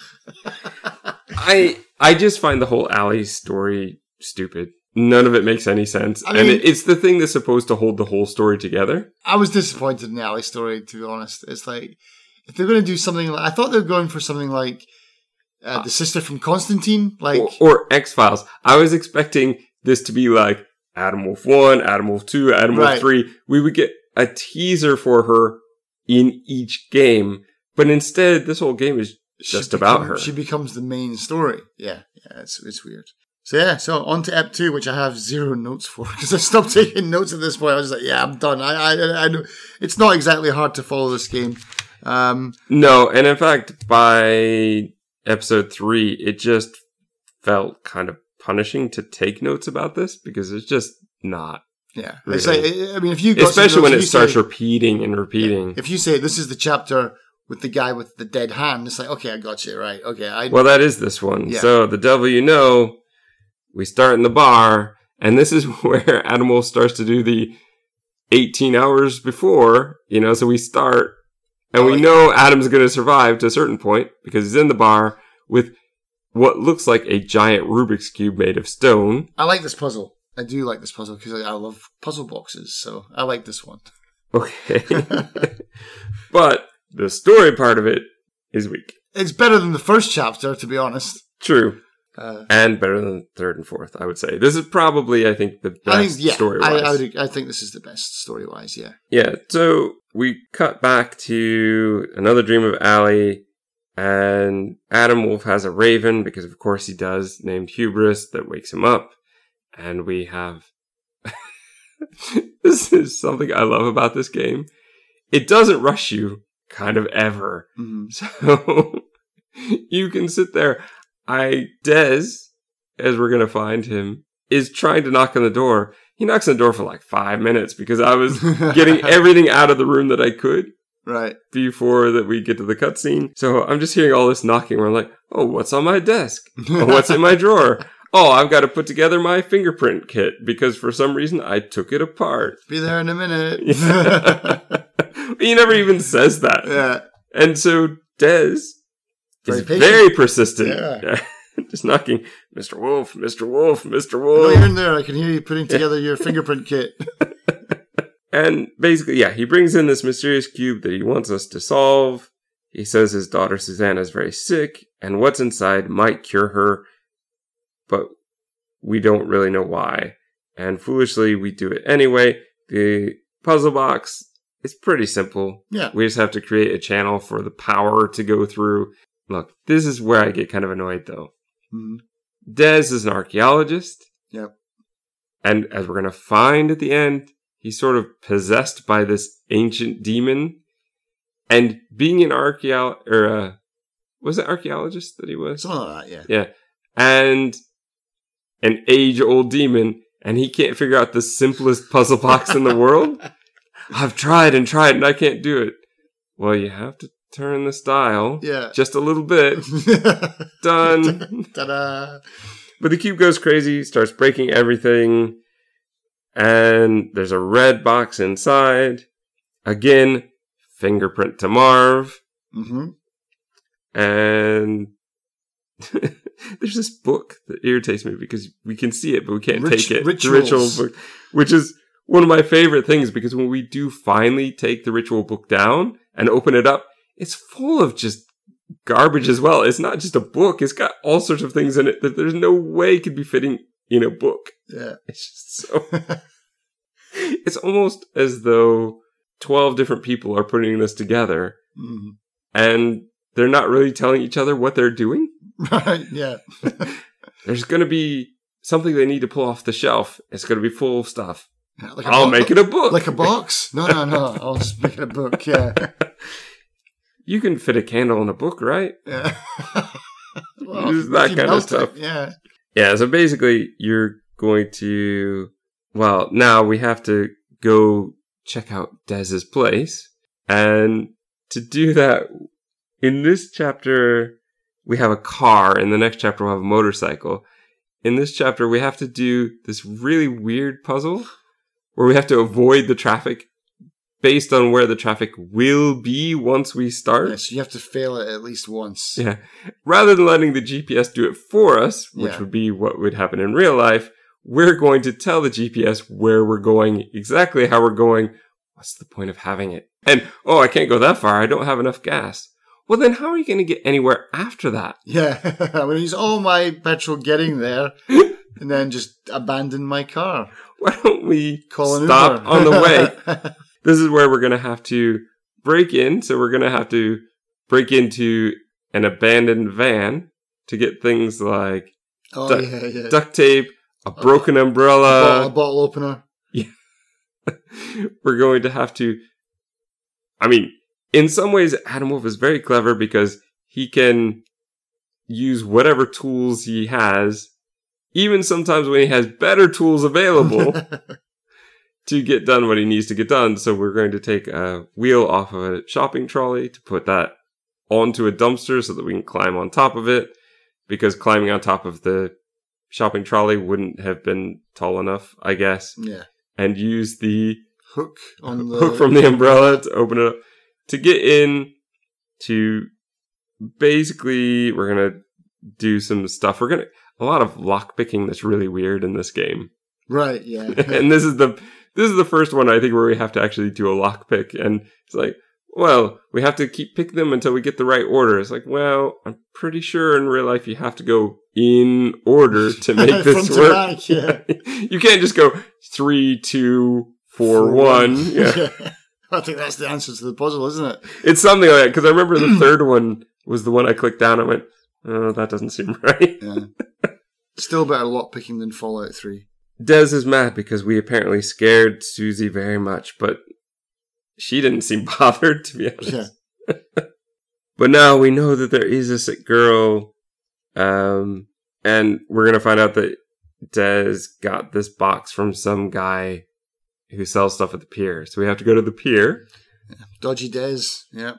I I just find the whole Allie story stupid. None of it makes any sense. I and mean- it, it's the thing that's supposed to hold the whole story together. I was disappointed in the Allie story, to be honest. It's like, if they're going to do something like, I thought they were going for something like uh, the sister from Constantine. Like, or, or X Files. I was expecting this to be like Adam Wolfe 1, Adam Wolfe 2, Adam Wolfe Right. 3. We would get a teaser for her in each game. But instead, this whole game is just about her. She becomes the main story. Yeah, yeah, it's, it's weird. So yeah, so on to Ep 2, which I have zero notes for, because I stopped taking notes at this point. I was like, yeah, I'm done. I, I, I know. It's not exactly hard to follow this game. Um, No, and in fact, by episode three, it just felt kind of punishing to take notes about this because it's just not. yeah. Really. I mean, if you Especially when it starts say- repeating and repeating. If you say this is the chapter with the guy with the dead hand, it's like, okay, I got you, right. Okay, I, Well, that is this one. Yeah. So, the devil you know, we start in the bar, and this is where Adam Wolfe starts to do the 18 hours before, you know, so we start, and Oh, we yeah. know Adam's going to survive to a certain point because he's in the bar with what looks like a giant Rubik's Cube made of stone. I like this puzzle. I do like this puzzle because I, I love puzzle boxes, so I like this one. Okay. but the story part of it is weak. It's better than the first chapter, to be honest. True. Uh, And better than third and fourth, I would say. This is probably, I think, the best I think, yeah, story I, wise. I, would, I think this is the best story wise. Yeah, Yeah, so we cut back to another dream of Allie, and Adam Wolfe has a raven, because of course he does, named Hubris, that wakes him up. And we have. this is something I love about this game. It doesn't rush you, kind of ever. Mhm. So you can sit there. I, Des, as we're going to find him, is trying to knock on the door. He knocks on the door for like five minutes because I was getting everything out of the room that I could right. before that we get to the cutscene. So I'm just hearing all this knocking where I'm like, oh, what's on my desk? Oh, what's in my drawer? Oh, I've got to put together my fingerprint kit because for some reason I took it apart. Be there in a minute. he never even says that. yeah. And so Des Very patient. very persistent. Yeah. just knocking, Mr. Wolfe, Mr. Wolfe, Mr. Wolfe. No, you're in there. I can hear you putting together your fingerprint kit. And basically, yeah, he brings in this mysterious cube that he wants us to solve. He says his daughter Susanna is very sick, and what's inside might cure her, but we don't really know why. And foolishly, we do it anyway. The puzzle box is pretty simple. Yeah. We just have to create a channel for the power to go through. Look, this is where I get kind of annoyed though. Mhm. Dez is an archaeologist. Yep. And as we're going to find at the end, he's sort of possessed by this ancient demon. And being an archaeo or uh, was it archaeologist that he was? Something like that. Yeah. Yeah. And an age old demon, and he can't figure out the simplest puzzle box in the world. I've tried and tried and I can't do it. Well, you have to turn this dial Yeah. just a little bit. Done. Ta-da! But the cube goes crazy, starts breaking everything, and there's a red box inside. Again, fingerprint to Marv, hmm and There's this book that irritates me because we can see it, but we can't Rit- take it. rituals. The ritual book, which is one of my favorite things because when we do finally take the ritual book down and open it up, it's full of just garbage as well. It's not just a book. It's got all sorts of things in it that there's no way could be fitting in a book. Yeah. It's just so. it's almost as though 12 different people are putting this together Mhm. and they're not really telling each other what they're doing. Right. Yeah. There's going to be something they need to pull off the shelf. It's going to be full of stuff. Yeah, Like I'll bo- make it a book. like a box. No, no, no. I'll just make it a book. Yeah. You can fit a candle in a book, right? Yeah. Use that kind of melt it, stuff. Yeah. Yeah, so basically you're going to well, now we have to go check out Dez's place. And to do that in this chapter we have a car, in the next chapter we'll have a motorcycle. In this chapter we have to do this really weird puzzle where we have to avoid the traffic based on where the traffic will be once we start. Yeah, so you have to fail it at least once. Yeah. Rather than letting the GPS do it for us, which Yeah. would be what would happen in real life, we're going to tell the GPS where we're going, exactly how we're going. What's the point of having it? And, oh, I can't go that far. I don't have enough gas. Well, then how are you going to get anywhere after that? Yeah. I'm going to use all my petrol getting there and then just abandon my car. Why don't we Call an stop Uber. on the way? this is where we're going to have to break in. So we're going to have to break into an abandoned van to get things like oh, Duck- yeah, yeah. duct tape, a broken a, umbrella, bottle, a bottle opener. Yeah. we're going to have to. I mean, in some ways, Adam Wolfe is very clever because he can use whatever tools he has, even sometimes when he has better tools available to get done what he needs to get done. So we're going to take a wheel off of a shopping trolley to put that onto a dumpster so that we can climb on top of it because climbing on top of the shopping trolley wouldn't have been tall enough, I guess, yeah. and use the Hook on the hook from the umbrella to open it up to get in to basically we're gonna do some stuff we're gonna a lot of lock picking that's really weird in this game Right, yeah. and this is the this is the first one i think where we have to actually do a lock pick and it's like well we have to keep picking them until we get the right order it's like well i'm pretty sure in real life you have to go in order to make this work back, yeah. you can't just go three two four For one yeah I think that's the answer to the puzzle, isn't it? It's something like that because I remember the third one was the one I clicked down. and went, oh, that doesn't seem right. Yeah. Still better lock picking than Fallout 3. Des is mad because we apparently scared Susie very much, but she didn't seem bothered to be honest. Yeah. But now we know that there is a sick girl, um, and we're gonna find out that Des got this box from some guy who sells stuff at the pier. So we have to go to the pier. Dodgy Des. Yeah.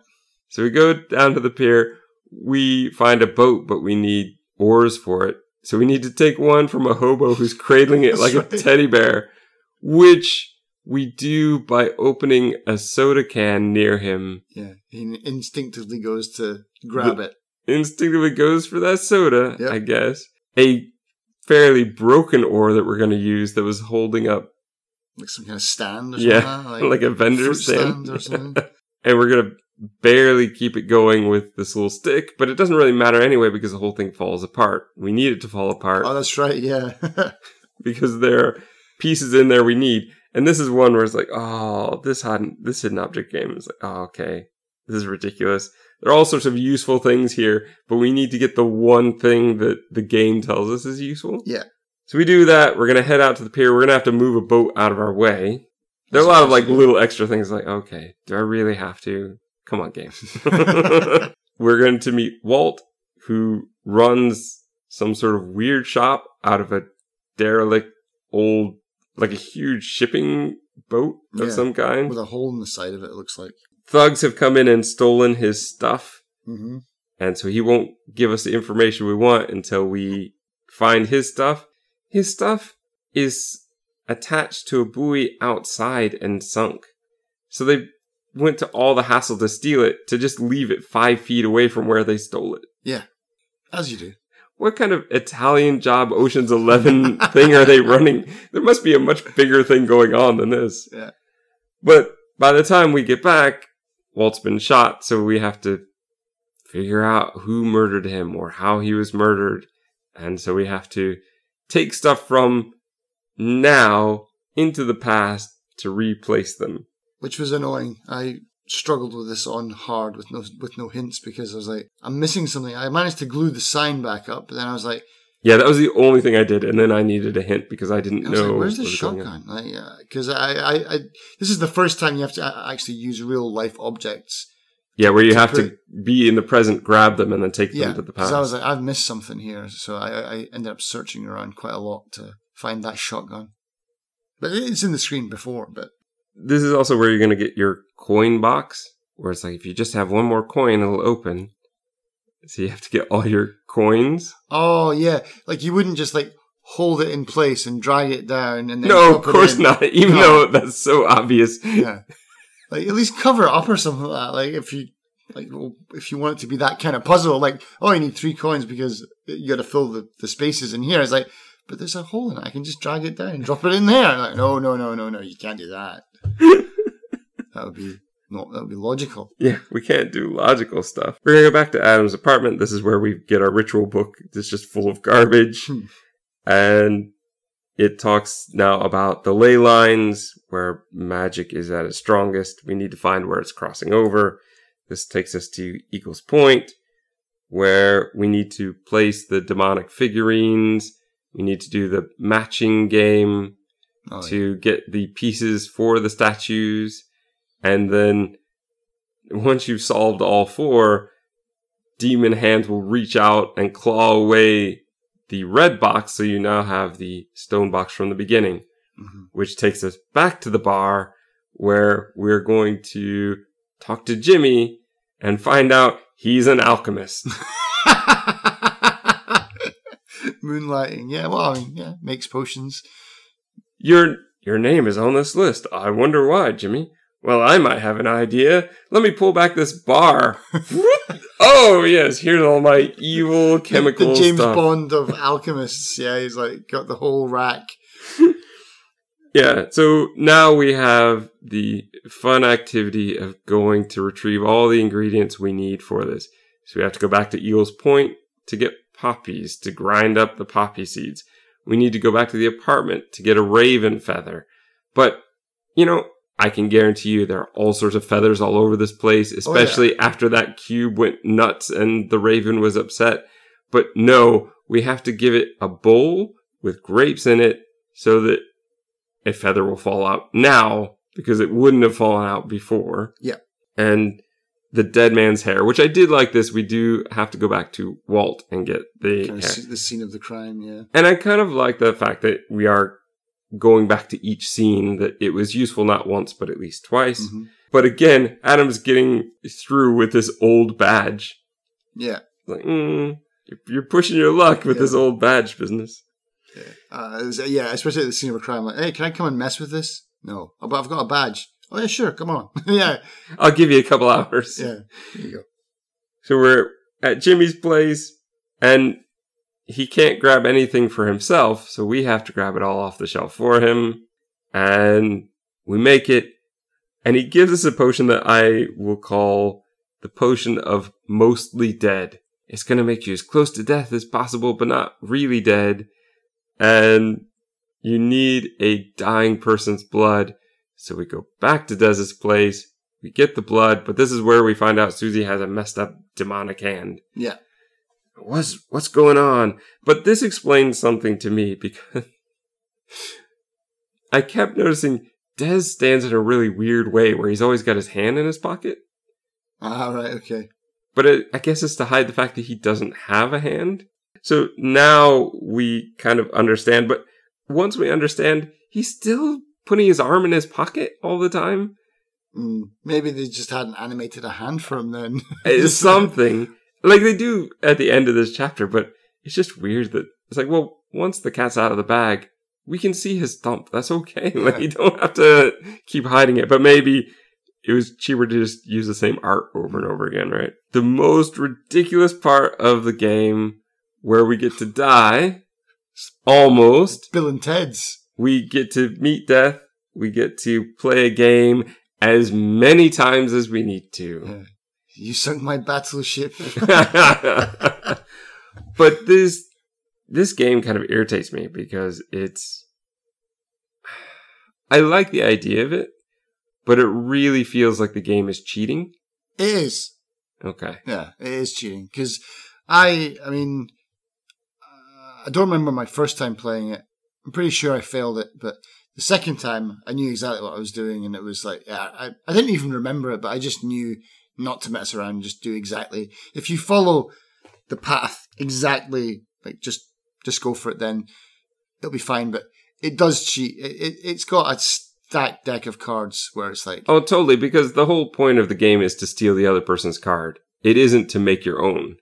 So we go down to the pier. We find a boat, but we need oars for it. So we need to take one from a hobo who's cradling it like That's a teddy bear, which we do by opening a soda can near him. Yeah. He instinctively goes to grab it. Instinctively goes for that soda, Yep. I guess. A fairly broken oar that we're going to use that was holding up Like some kind of stand or Yeah, something. like a vendor fruit stand. or something. and we're gonna barely keep it going with this little stick, but it doesn't really matter anyway because the whole thing falls apart. We need it to fall apart oh, that's right. Yeah. because there are pieces in there we need. And this is one where it's like, oh, this hadn't this hidden object game is like, oh, okay, this is ridiculous. There are all sorts of useful things here, but we need to get the one thing that the game tells us is useful. Yeah. So we do that. We're gonna head out to the pier. We're gonna have to move a boat out of our way. There are a lot of like little extra things like, okay, do I really have to? Come on, game. We're going to meet Walt, who runs some sort of weird shop out of a derelict old, like a huge shipping boat of Yeah. some kind. With a hole in the side of it, it looks like. Thugs have come in and stolen his stuff, hmm and so he won't give us the information we want until we find his stuff. His stuff is attached to a buoy outside and sunk. So they went to all the hassle to steal it to just leave it five feet away from where they stole it. Yeah. As you do. what kind of Italian job Ocean's Eleven thing are they running? There must be a much bigger thing going on than this. Yeah. But by the time we get back, Walt's been shot, so we have to figure out who murdered him or how he was murdered. And so we have to take stuff from now into the past to replace them. Which was annoying. I struggled with this on hard with no with no hints because I was like, I'm missing something. I managed to glue the sign back up, but then I was like, Yeah, that was the only thing I did, and then I needed a hint because I didn't I know. like, where's the shotgun? Like, because I, I, I, this is the first time you have to actually use real life objects. Yeah, where you to have to be in the present, grab them, and then take Yeah, them to the past. I was like, I've missed something here, so I, I I ended up searching around quite a lot to find that shotgun. But it's in the screen before, but this is also where you're going to get your coin box, where it's like if you just have one more coin, it'll open. So you have to get all your coins. oh yeah, like you wouldn't just like hold it in place and drag it down and then No, of course not. Even No. though that's so obvious. yeah. Like at least cover it up or something like that. Like if you like well, if you want it to be that kind of puzzle, like oh you need three coins because you got to fill the, the spaces in here. It's like but there's a hole in it. I can just drag it down and drop it in there. I'm like no no no no no you can't do that. that would be not that would be logical. Yeah, we can't do logical stuff. We're gonna go back to Adam's apartment. This is where we get our ritual book. It's just full of garbage. Hmm. and it talks now about the ley lines where magic is at its strongest. We need to find where it's crossing over. This takes us to Eagles Point, where we need to place the demonic figurines. We need to do the matching game Oh, yeah. to get the pieces for the statues. And then once you've solved all four, demon hands will reach out and claw away the red box. So you now have the stone box from the beginning, Mhm. which takes us back to the bar where we're going to talk to Jimmy and find out he's an alchemist. Moonlighting, yeah. Well, I mean, yeah, makes potions. Your your name is on this list. I wonder why, Jimmy. Well, I might have an idea. Let me pull back this bar. oh yes, here's all my evil chemical the James stuff. Bond of alchemists. Yeah, he's like got the whole rack. Yeah, so now we have the fun activity of going to retrieve all the ingredients we need for this. So we have to go back to Eagles Point to get poppies, to grind up the poppy seeds. We need to go back to the apartment to get a raven feather. But, you know, I can guarantee you there are all sorts of feathers all over this place, oh, especially after that cube went nuts and the raven was upset. But no, we have to give it a bowl with grapes in it so that a feather will fall out now because it wouldn't have fallen out before. Yeah. And the dead man's hair, which I did like this. We do have to go back to Walt and get the Kind of the scene of the crime. Yeah. And I kind of like the fact that we are going back to each scene, that it was useful not once, but at least twice. Mhm. But again, Adam's getting through with this old badge. Yeah. Like, mm, you're- pushing your luck with Yeah. this old badge business. Yeah. Uh, yeah, especially at the scene of a crime. Like, hey, can I come and mess with this? No. Oh, but I've got a badge. Oh, yeah, sure. Come on. yeah. I'll give you a couple hours. Yeah. There you go. So we're at Jimmy's place, and he can't grab anything for himself, so we have to grab it all off the shelf for him. And we make it, and he gives us a potion that I will call the potion of mostly dead. It's going to make you as close to death as possible, but not really dead. And you need a dying person's blood. So we go back to Dez's place. We get the blood, but this is where we find out Susie has a messed up demonic hand. Yeah. What's what's going on? But this explains something to me because I kept noticing Dez stands in a really weird way where he's always got his hand in his pocket. Ah, right. Okay. But it, I guess it's to hide the fact that he doesn't have a hand. So now we kind of understand, but once we understand, he's still putting his arm in his pocket all the time. Mm, maybe they just hadn't animated a hand for him then. It's something like they do at the end of this chapter, but it's just weird that it's like, well, once the cat's out of the bag, we can see his thump. That's okay. Like you don't have to keep hiding it. But maybe it was cheaper to just use the same art over and over again, right? The most ridiculous part of the game where we get to die. Almost. Bill and Ted's. We get to meet death. We get to play a game as many times as we need to. You sunk my battleship. but this this game kind of irritates me because it's I like the idea of it, but it really feels like the game is cheating. It is. Okay. Yeah, it is cheating because I, I mean, I don't remember my first time playing it. I'm pretty sure I failed it, but the second time I knew exactly what I was doing, and it was like, yeah, I, I didn't even remember it, but I just knew not to mess around, just do exactly. If you follow the path exactly, like just just go for it, then it'll be fine. But it does cheat. It, it it's got a stacked deck of cards where it's like, Oh, totally. Because the whole point of the game is to steal the other person's card. It isn't to make your own.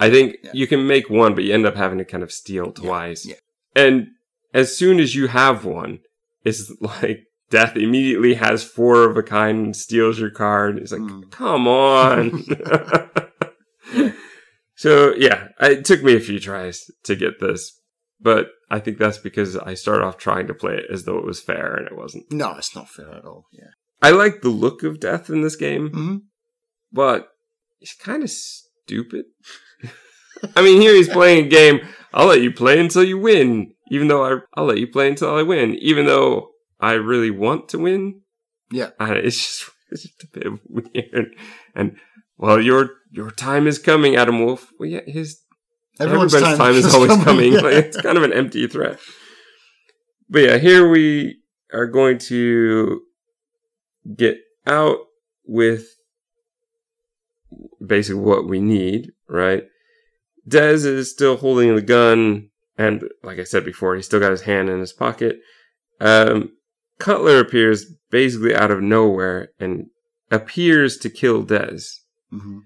I think Yeah. you can make one, but you end up having to kind of steal twice. yeah. And as soon as you have one, it's like death immediately has four of a kind and steals your card. It's like, Mm. come on. so yeah, it took me a few tries to get this, but I think that's because I started off trying to play it as though it was fair and it wasn't. no, it's not fair at all. Yeah. I like the look of death in this game, hmm but it's kind of stupid. I mean, here he's playing a game. I'll let you play until you win, even though I, I'll let you play until I win, even though I really want to win. Yeah. I, it's just it's just a bit weird. And well, your your time is coming, Adam Wolfe. Well, yeah, his Everyone's, everybody's time, is always coming. Yeah. Like, it's kind of an empty threat. But yeah, here we are going to get out with basically what we need, right? Dez is still holding the gun, and like I said before, he's still got his hand in his pocket. Um, Cutler appears basically out of nowhere and appears to kill Dez Mhm.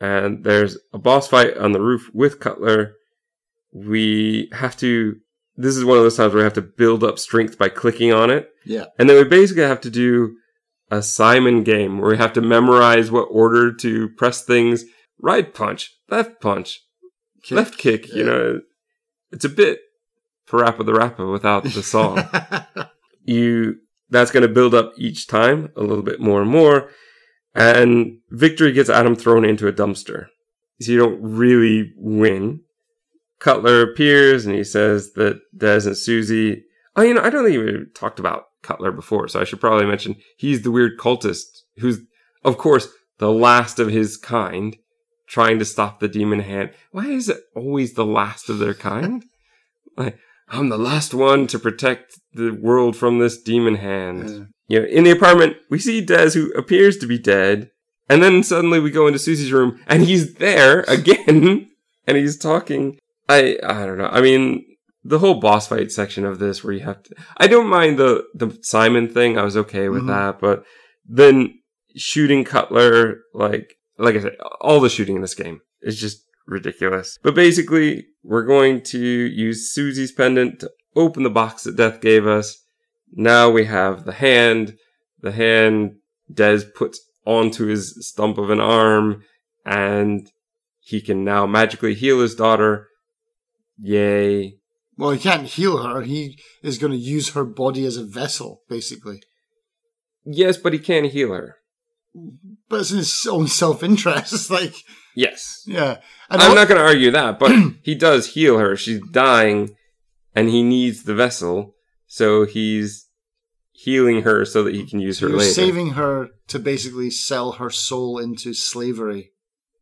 and there's a boss fight on the roof with Cutler. We have to. This is one of those times where we have to build up strength by clicking on it, Yeah. and then we basically have to do a Simon game where we have to memorize what order to press things. Right punch, left punch, Kick. left kick. You Yeah. know, it's a bit Parappa the Rapper without the song. You that's going to build up each time a little bit more and more and victory gets adam thrown into a dumpster. So you don't really win. Cutler appears and he says that des and susie oh you know i don't think we talked about cutler before so i should probably mention he's the weird cultist who's of course the last of his kind trying to stop the demon hand why is it always the last of their kind like I'm the last one to protect the world from this demon hand. Yeah. You know, in the apartment, we see Des, who appears to be dead, and then suddenly we go into Susie's room, and he's there again, and he's talking. I I don't know. I mean, the whole boss fight section of this, where you have to. I don't mind the the Simon thing. I was okay with Mhm. that, but then shooting Cutler, like like I said, all the shooting in this game is just ridiculous. But basically, we're going to use Susie's pendant to open the box that Death gave us. Now we have the hand. The hand Des puts onto his stump of an arm, and he can now magically heal his daughter. Yay. Well, he can't heal her. He is going to use her body as a vessel, basically. Yes, but he can heal her. Mm-hmm. But it's in his own self-interest. like, Yes. yeah. And I'm al- not going to argue that, but he does heal her. She's dying, and he needs the vessel, so he's healing her so that he can use her You're later. saving her to basically sell her soul into slavery.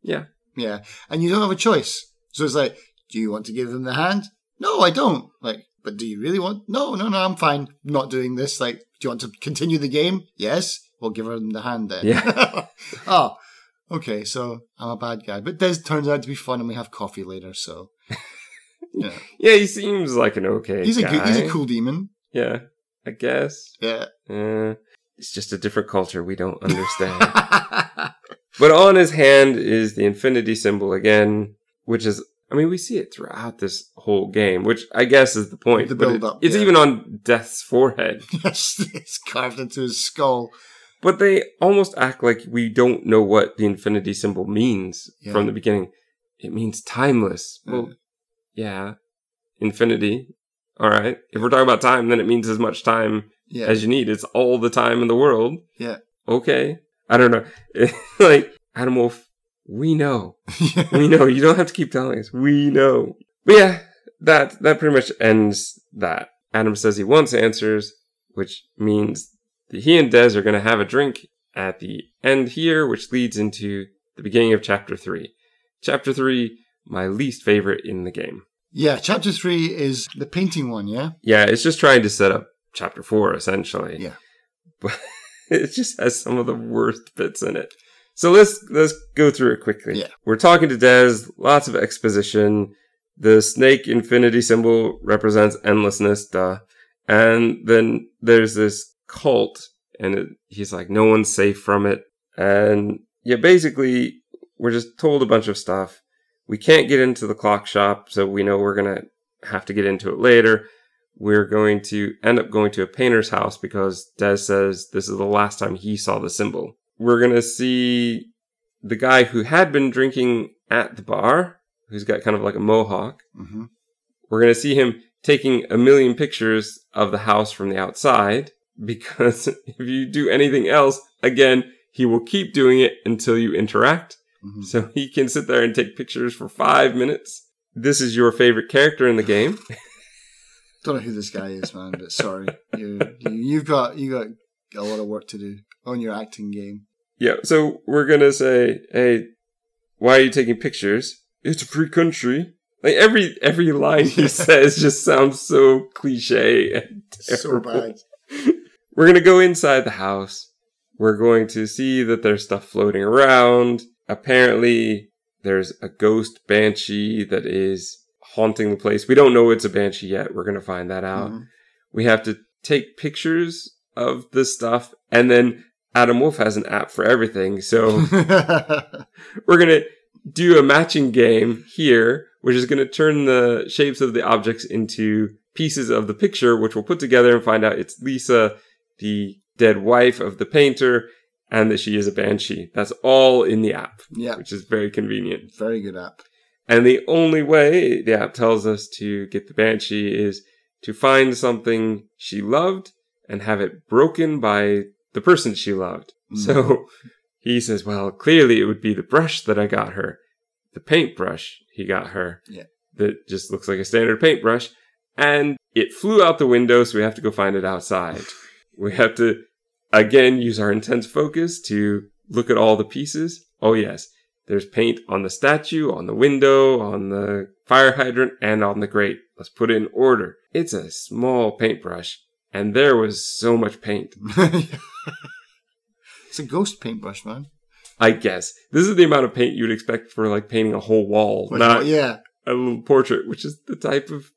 Yeah. Yeah. And you don't have a choice. So it's like, do you want to give him the hand? No, I don't. Like, but do you really want? No, no, no, I'm fine not doing this. Like, do you want to continue the game? Yes. We'll give her the hand then. Yeah. oh, okay. So I'm a bad guy. But this turns out to be fun and we have coffee later. So, yeah. Yeah, he seems like an okay He's a, guy. good, he's a cool demon. Yeah, I guess. Yeah. Uh, it's just a different culture we don't understand. but on his hand is the infinity symbol again, which is, I mean, we see it throughout this whole game, which I guess is the point. The but it- build-up, it's yeah. even on Death's forehead. yes, it's carved into his skull. But they almost act like we don't know what the infinity symbol means Yeah. from the beginning. It means timeless. Mm. Well, yeah, infinity. All right. If we're talking about time, then it means as much time Yeah. as you need. It's all the time in the world. yeah. Okay. I don't know. like, Adam Wolfe, we know. We know. You don't have to keep telling us. We know. But yeah, that, that pretty much ends that. Adam says he wants answers, which means he and Des are going to have a drink at the end here, which leads into the beginning of chapter three. Chapter three, my least favorite in the game. Yeah. Chapter three is the painting one. Yeah. Yeah, it's just trying to set up chapter four, essentially. Yeah. But it just has some of the worst bits in it. So let's let's go through it quickly. Yeah. We're talking to Des, lots of exposition. The snake infinity symbol represents endlessness, duh. And then there's this cult, and it, he's like, no one's safe from it. And yeah, basically, we're just told a bunch of stuff. We can't get into the clock shop, so we know we're gonna have to get into it later. We're going to end up going to a painter's house because Des says this is the last time he saw the symbol. We're gonna see the guy who had been drinking at the bar, who's got kind of like a mohawk. hmm We're going to see him taking a million pictures of the house from the outside because if you do anything else, again, he will keep doing it until you interact. hmm So he can sit there and take pictures for five minutes. This is your favorite character in the game. Don't know who this guy is, man. But sorry, you, you you've got you got a lot of work to do on your acting game. Yeah, so we're going to say, hey, why are you taking pictures? It's a free country. Like every every line he says just sounds so cliche and So bad. We're going to go inside the house. We're going to see that there's stuff floating around. Apparently, there's a ghost banshee that is haunting the place. We don't know it's a banshee yet. We're going to find that out. Mhm. We have to take pictures of the stuff, and then Adam Wolfe has an app for everything. So we're going to do a matching game here, which is going to turn the shapes of the objects into pieces of the picture, which we'll put together and find out it's Lisa, the dead wife of the painter, and that she is a banshee. That's all in the app, yeah, which is very convenient. very good app. And the only way the app tells us to get the banshee is to find something she loved and have it broken by the person she loved. Mm. So he says, well, clearly it would be the brush that I got her, the paintbrush he got her. Yeah. That just looks like a standard paintbrush. And it flew out the window, so we have to go find it outside. We have to, again, use our intense focus to look at all the pieces. Oh, yes. There's paint on the statue, on the window, on the fire hydrant, and on the grate. Let's put it in order. It's a small paintbrush, and there was so much paint. it's a ghost paintbrush, man. I guess. This is the amount of paint you'd expect for like painting a whole wall, Like, not oh, yeah, a little portrait, which is the type of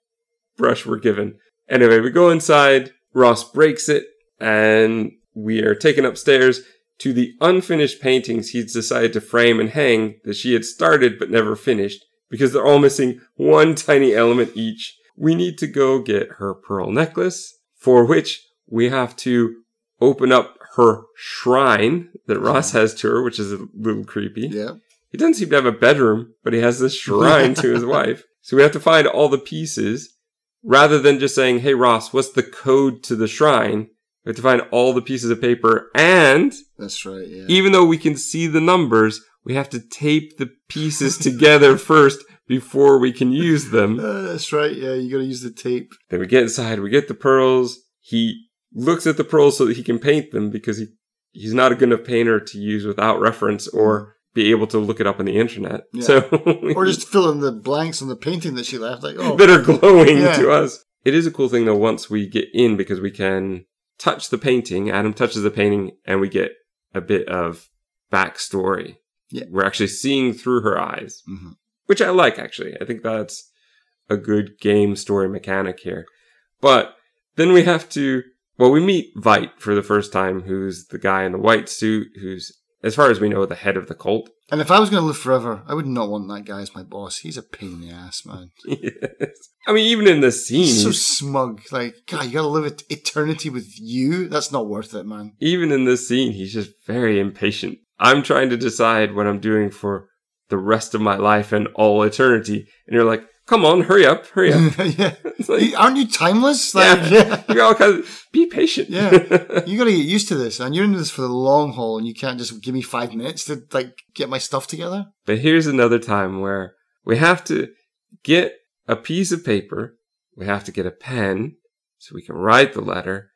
brush we're given. Anyway, we go inside, Ross breaks it, and we are taken upstairs to the unfinished paintings he's decided to frame and hang that she had started but never finished because they're all missing one tiny element each. We need to go get her pearl necklace, for which we have to open up her shrine that Ross has to her, which is a little creepy. yeah. He doesn't seem to have a bedroom, but he has this shrine to his wife. So we have to find all the pieces rather than just saying, Hey Ross, what's the code to the shrine? We have to find all the pieces of paper. And That's right. Yeah. even though we can see the numbers, we have to tape the pieces together first before we can use them. Uh, that's right. Yeah, you got to use the tape. Then we get inside, we get the pearls. He looks at the pearls so that he can paint them because he, he's not a good enough painter to use without reference or be able to look it up on the internet. Yeah. So Or just fill in the blanks on the painting that she left. Like, oh, that are glowing Yeah. to us. It is a cool thing though once we get in because we can touch the painting. Adam touches the painting and we get a bit of backstory. Yeah. We're actually seeing through her eyes, Mhm. which I like actually. I think that's a good game story mechanic here. But then we have to, well, we meet Vite for the first time, who's the guy in the white suit, who's, as far as we know, the head of the cult. And if I was going to live forever, I would not want that guy as my boss. He's a pain in the ass, man. yes. I mean, even in this scene, He's so smug. Like, God, you got to live et- eternity with you? That's not worth it, man. even in this scene, he's just very impatient. I'm trying to decide what I'm doing for the rest of my life and all eternity. And you're like, come on, hurry up, hurry up. yeah. Like, Aren't you timeless? Like, yeah. You're all kind of be patient. Yeah. You got to get used to this, and you're into this for the long haul, and you can't just give me five minutes to like get my stuff together. But here's another time where we have to get a piece of paper, we have to get a pen so we can write the letter,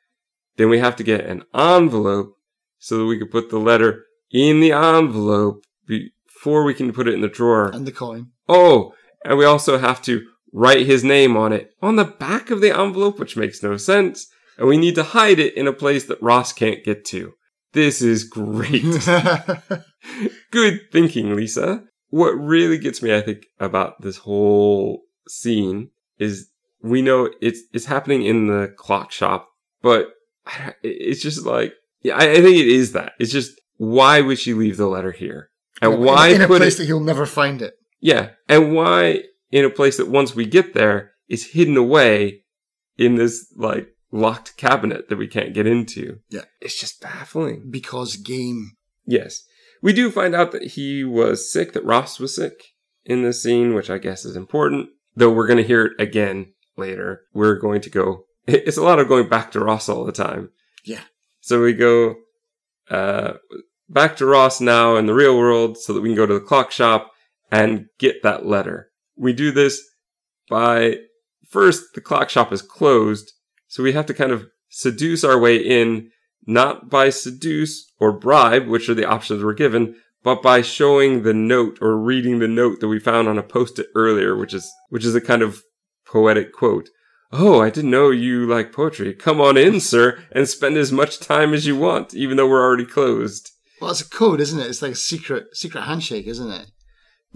then we have to get an envelope so that we can put the letter in the envelope before we can put it in the drawer. And the coin. Oh, and we also have to write his name on it on the back of the envelope, which makes no sense. And we need to hide it in a place that Ross can't get to. This is great. Good thinking, Lisa. What really gets me, I think, about this whole scene is we know it's it's happening in the clock shop, but it's just like yeah, I, I think it is that. It's just why would she leave the letter here, and in, why in a place it? that he'll never find it. Yeah, and why in a place that once we get there is hidden away in this like locked cabinet that we can't get into. Yeah. it's just baffling. Because game. Yes. We do find out that he was sick, that Ross was sick in this scene, which I guess is important. Though we're going to hear it again later. We're going to go, it's a lot of going back to Ross all the time. Yeah. So we go uh, back to Ross now in the real world so that we can go to the clock shop and get that letter. We do this by first, the clock shop is closed. So we have to kind of seduce our way in not by seduce or bribe, which are the options we're given, but by showing the note or reading the note that we found on a post-it earlier, which is, which is a kind of poetic quote. Oh, I didn't know you like poetry. Come on in, sir, and spend as much time as you want, even though we're already closed. Well, it's a code, isn't it? It's like a secret secret handshake, isn't it?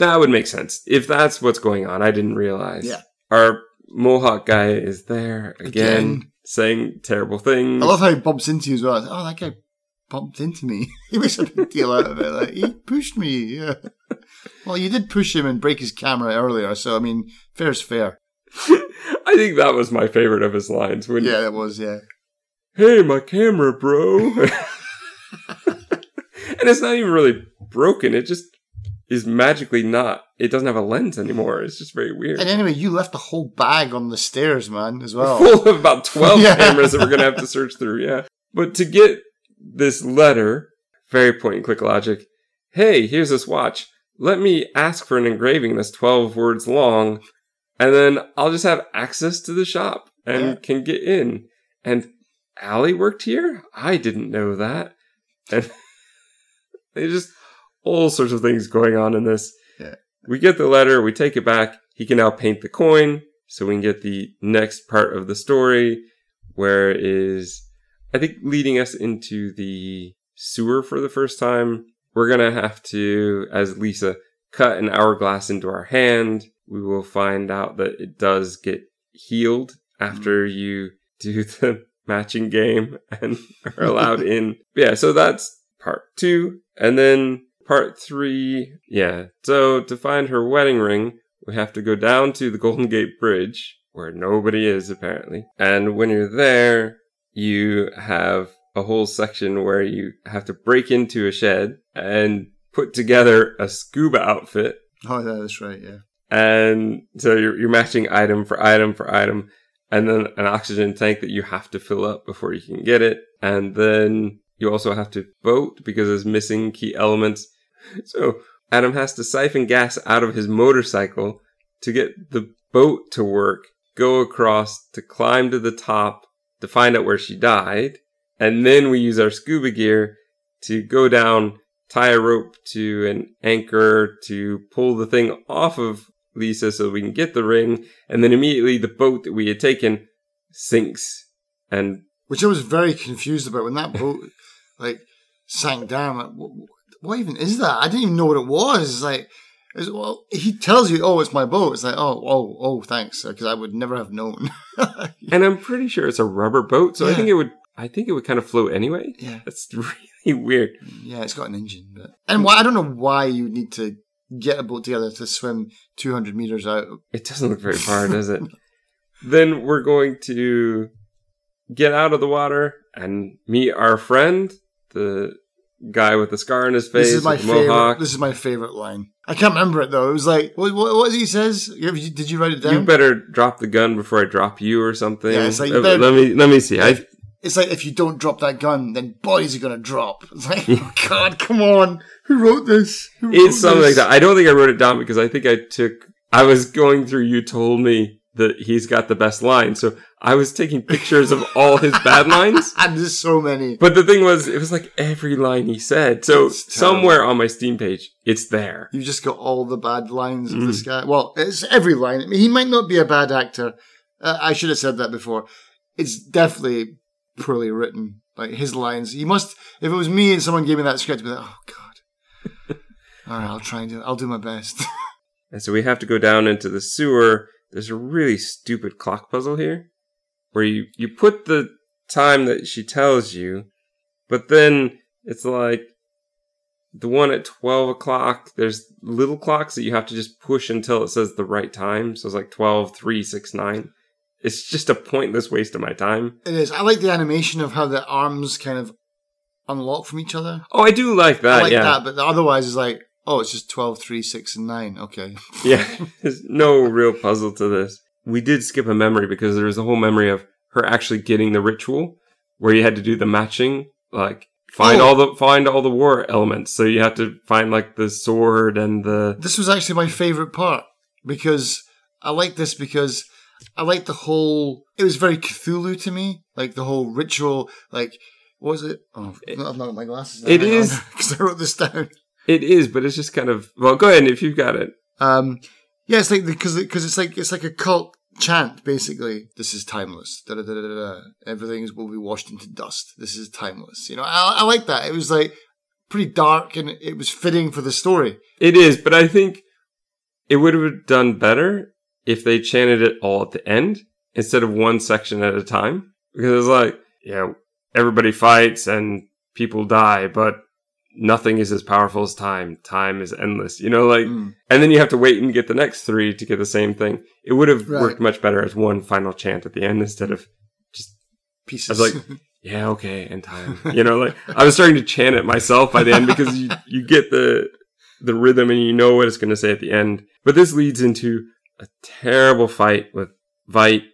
That would make sense. If that's what's going on, I didn't realize. Yeah. Our Mohawk guy is there again, Again. saying terrible things. I love how he bumps into you as well. Oh, that guy bumped into me. he makes a big deal out of it. Like he pushed me. Yeah. Well, you did push him and break his camera earlier, so I mean, fair's fair. I think that was my favorite of his lines. When, Yeah, it was. Yeah. hey, my camera, bro. and it's not even really broken. It just is magically not. It doesn't have a lens anymore. It's just very weird. And anyway, you left a whole bag on the stairs, man, as well. full of about 12 Yeah. cameras that we're going to have to search through. Yeah. But to get this letter, very point and click logic. Hey, here's this watch. Let me ask for an engraving that's 12 words long, and then I'll just have access to the shop and Yeah. can get in. And Allie worked here? I didn't know that. And they just all sorts of things going on in this. Yeah. We get the letter, we take it back. He can now paint the coin, so we can get the next part of the story, where it is, I think, leading us into the sewer for the first time. We're gonna have to, as Lisa, cut an hourglass into our hand. We will find out that it does get healed after mm-hmm. you do the matching game and are allowed in. Yeah, so that's part two. And then part three, yeah. So to find her wedding ring, we have to go down to the Golden Gate Bridge, where nobody is apparently. And when you're there, you have a whole section where you have to break into a shed and put together a scuba outfit. Oh, yeah, that's right. Yeah. And so you're, you're matching item for item for item, and then an oxygen tank that you have to fill up before you can get it. And then you also have to boat because there's missing key elements. So Adam has to siphon gas out of his motorcycle to get the boat to work, go across to climb to the top to find out where she died. And then we use our scuba gear to go down, tie a rope to an anchor to pull the thing off of Lisa so we can get the ring. And then immediately the boat that we had taken sinks. And Which I was very confused about when that boat like sank down. Like, what, what even is that? I didn't even know what it was. It's like, it's, well, he tells you, "Oh, it's my boat." It's like, "Oh, oh, oh, thanks," because I would never have known. and I'm pretty sure it's a rubber boat, so I think it would I think it would kind of float anyway. yeah, That's really weird. yeah, it's got an engine, but and why I don't know why you need to get a boat together to swim 200 meters out. It doesn't look very far, does it? Then we're going to get out of the water and meet our friend, the guy with the scar on his face, This is my favorite. mohawk. This is my favorite line. I can't remember it though. It was like what, what, what he says. Did you write it down? You better drop the gun before I drop you or something. Yeah, it's like, you Uh, better- let me let me see. I It's like if you don't drop that gun, then bodies are gonna drop. It's like, oh God, come on! Who wrote this? Who wrote it's something like that. I don't think I wrote it down because I think I took. I was going through. You told me that he's got the best line, so I was taking pictures of all his bad lines. And there's so many. But the thing was, it was like every line he said. So somewhere on my Steam page, it's there. You've just got all the bad lines of Mm. this guy. Well, it's every line. I mean, he might not be a bad actor. Uh, I should have said that before. It's definitely poorly written. Like his lines, he must. If it was me and someone gave me that script, I'd be like, oh God. all right, I'll try and do. I'll do my best. And so we have to go down into the sewer. There's a really stupid clock puzzle here where you, you put the time that she tells you, but then it's like the one at 12 o'clock, there's little clocks that you have to just push until it says the right time. So it's like 12, 3, 6, 9. It's just a pointless waste of my time. it is. I like the animation of how the arms kind of unlock from each other. Oh, I do like that. I like yeah. that, but otherwise, it's like, oh, it's just 12, 3, 6, and 9. Okay. Yeah, there's no real puzzle to this. We did skip a memory because there was a whole memory of her actually getting the ritual where you had to do the matching, like find Oh. all the find all the war elements. So you have to find like the sword and the This was actually my favorite part because I like this because I like the whole. It was very Cthulhu to me, like the whole ritual. Like, what was it? Oh, I've not got my glasses. It is- because I wrote this down. it is, but it's just kind of well. Go ahead if you've got it. Um, yeah, it's like because because it's like it's like a cult chant basically. This is timeless. Da, da, da, da, da, da. Everything will be washed into dust. This is timeless. You know, I, I like that. It was like pretty dark and it was fitting for the story. It is, but I think it would have done better if they chanted it all at the end instead of one section at a time. Because it's like, yeah, everybody fights and people die, but nothing is as powerful as time. Time is endless. You know, like, Mm. and then you have to wait and get the next three to get the same thing. It would have Right. worked much better as one final chant at the end instead of just Pieces. I was like, yeah, okay, and time. You know, like I was starting to chant it myself by the end because you, you get the the rhythm and you know what it's going to say at the end. But this leads into a terrible fight with Vite,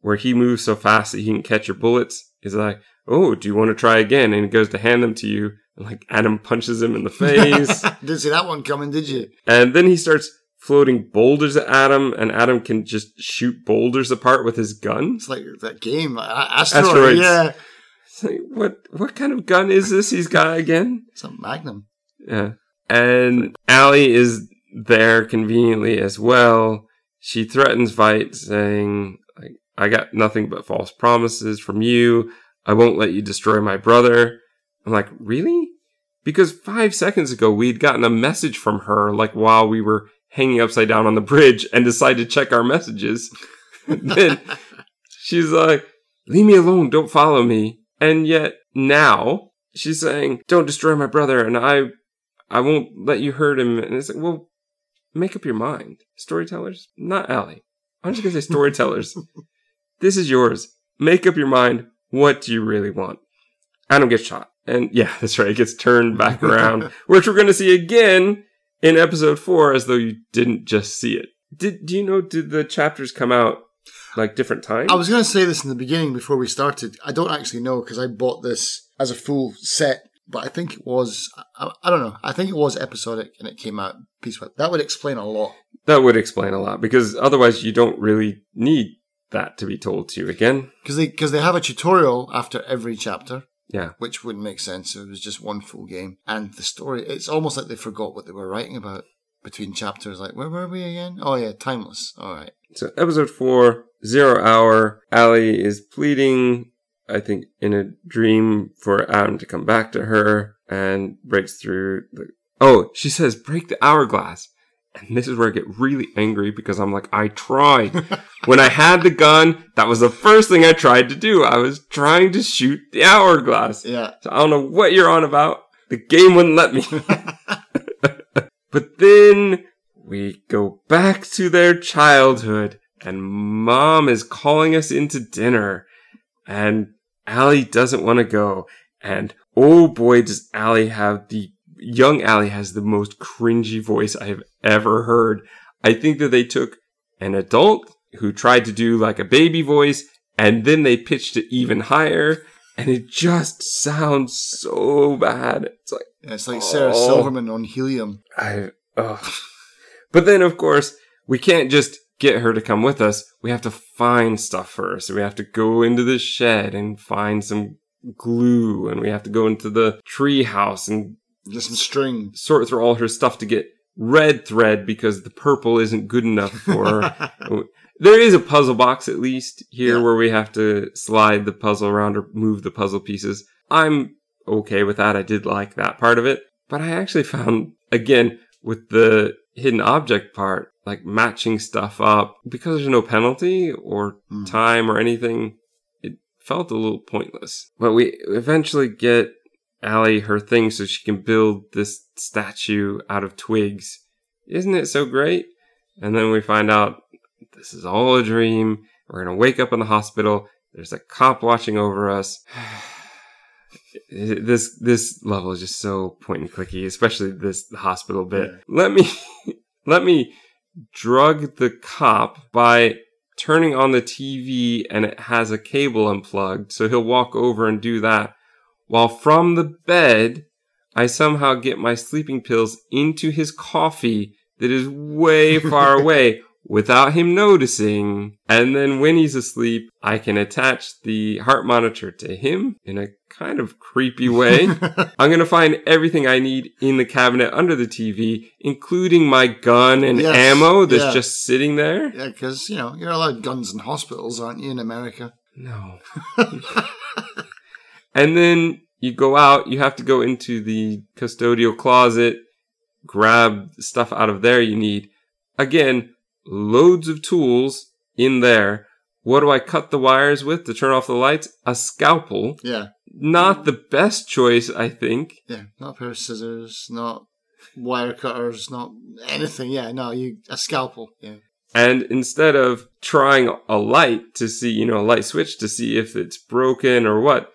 where he moves so fast that he can catch your bullets. He's like, "Oh, do you want to try again?" And he goes to hand them to you, and like Adam punches him in the face, Didn't see that one coming, did you? and then he starts floating boulders at Adam, and Adam can just shoot boulders apart with his gun. It's like that game, uh, A- Asteroid. Asteroids. Yeah, It's like, what what kind of gun is this he's got again? it's a Magnum. Yeah. And Allie is there conveniently as well. She threatens Vite, saying, like, I got nothing but false promises from you. I won't let you destroy my brother. I'm like, really? Because five seconds ago we'd gotten a message from her, like while we were hanging upside down on the bridge and decided to check our messages. then she's like, leave me alone, don't follow me. And yet now she's saying, don't destroy my brother and I, I won't let you hurt him. And it's like, well, make up your mind. Storytellers, not Allie. I'm just gonna say storytellers. this is yours. Make up your mind. What do you really want? Adam gets shot. And yeah, that's right. It gets turned back around, which we're going to see again in episode four, as though you didn't just see it. Did do you know? Did the chapters come out like different times? I was going to say this in the beginning before we started. I don't actually know because I bought this as a full set, but I think it was, I, I don't know, I think it was episodic and it came out piecewise. That would explain a lot. that would explain a lot because otherwise you don't really need that to be told to you again. Because they, cause they have a tutorial after every chapter, Yeah. which wouldn't make sense if it was just one full game. And the story, it's almost like they forgot what they were writing about between chapters. Like, where were we again? Oh, yeah, timeless. All right. So episode four, zero hour. Allie is pleading, I think, in a dream for Adam to come back to her and breaks through the. Oh, she says, break the hourglass. And this is where I get really angry because I'm like, I tried. when I had the gun, that was the first thing I tried to do. I was trying to shoot the hourglass. Yeah. So I don't know what you're on about. The game wouldn't let me. but then we go back to their childhood and mom is calling us into dinner and Allie doesn't want to go. And oh boy, does Allie have the young Allie has the most cringy voice I have ever heard. I think that they took an adult who tried to do like a baby voice and then they pitched it even higher and it just sounds so bad. It's like, Yeah, it's like Sarah Oh. Silverman on Helium. I. But then, of course, we can't just get her to come with us. We have to find stuff first. We have to go into the shed and find some glue, and we have to go into the tree house and Get some string. sort through all her stuff to get red thread because the purple isn't good enough for her. There is a puzzle box at least here Yeah. where we have to slide the puzzle around or move the puzzle pieces. I'm okay with that. I did like that part of it. But I actually found, again, with the hidden object part, like matching stuff up, because there's no penalty or Hmm. time or anything, it felt a little pointless. But we eventually get Allie her thing so she can build this statue out of twigs. Isn't it so great? And then we find out this is all a dream. We're going to wake up in the hospital. There's a cop watching over us. this this level is just so point and clicky, especially this hospital bit. Yeah. Let me let me drug the cop by turning on the TV and it has a cable unplugged, so he'll walk over and do that. While from the bed, I somehow get my sleeping pills into his coffee that is way far away without him noticing. And then when he's asleep, I can attach the heart monitor to him in a kind of creepy way. I'm going to find everything I need in the cabinet under the TV, including my gun and Yes, ammo that's yeah. just sitting there. Yeah, because, you know, you're allowed guns in hospitals, aren't you, in America? No. and then you go out, you have to go into the custodial closet, grab stuff out of there you need. Again, loads of tools in there. What do I cut the wires with to turn off the lights? A scalpel. Yeah, Not the best choice, I think. yeah. Not a pair of scissors, not wire cutters, not anything. Yeah, no, you a scalpel. Yeah. And instead of trying a light to see, you know, a light switch to see if it's broken or what,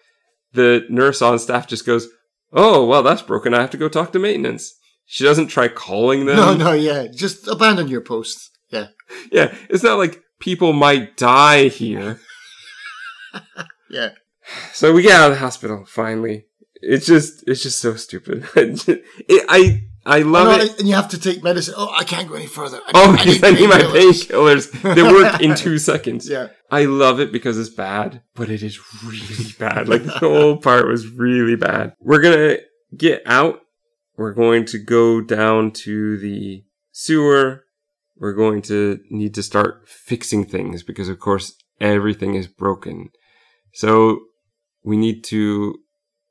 the nurse on staff just goes, Oh, well, that's broken. I have to go talk to maintenance. She doesn't try calling them. No, no, yeah. Just abandon your post. Yeah. Yeah, it's not like people might die here. Yeah. So we get out of the hospital finally. It's just, it's just so stupid. it, I, I love Oh, no, it. And you have to take medicine. Oh, I can't go any further. I Oh, because I need my painkillers. painkillers. They work in two seconds. Yeah. I love it because it's bad, but it is really bad. Like the whole part was really bad. We're gonna get out. We're going to go down to the sewer. We're going to need to start fixing things because of course everything is broken. So we need to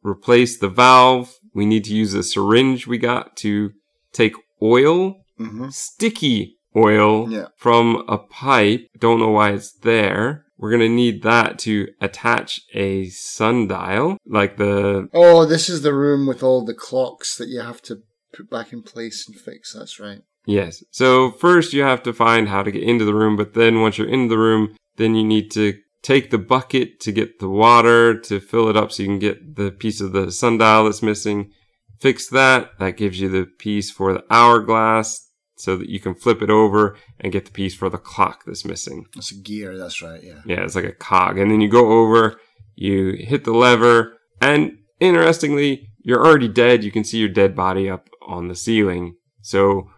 replace the valve. We need to use a syringe we got to take oil hmm sticky oil Yeah. from a pipe. Don't know why it's there. We're gonna need that to attach a sundial, like the Oh, this is the room with all the clocks that you have to put back in place and fix. That's right. yes. So first you have to find how to get into the room, but then once you're in the room, then you need to take the bucket to get the water to fill it up so you can get the piece of the sundial that's missing. Fix that. That gives you the piece for the hourglass so that you can flip it over and get the piece for the clock that's missing. That's a gear. That's right. Yeah. Yeah, it's like a cog. And then you go over, you hit the lever, and interestingly, you're already dead. You can see your dead body up on the ceiling. So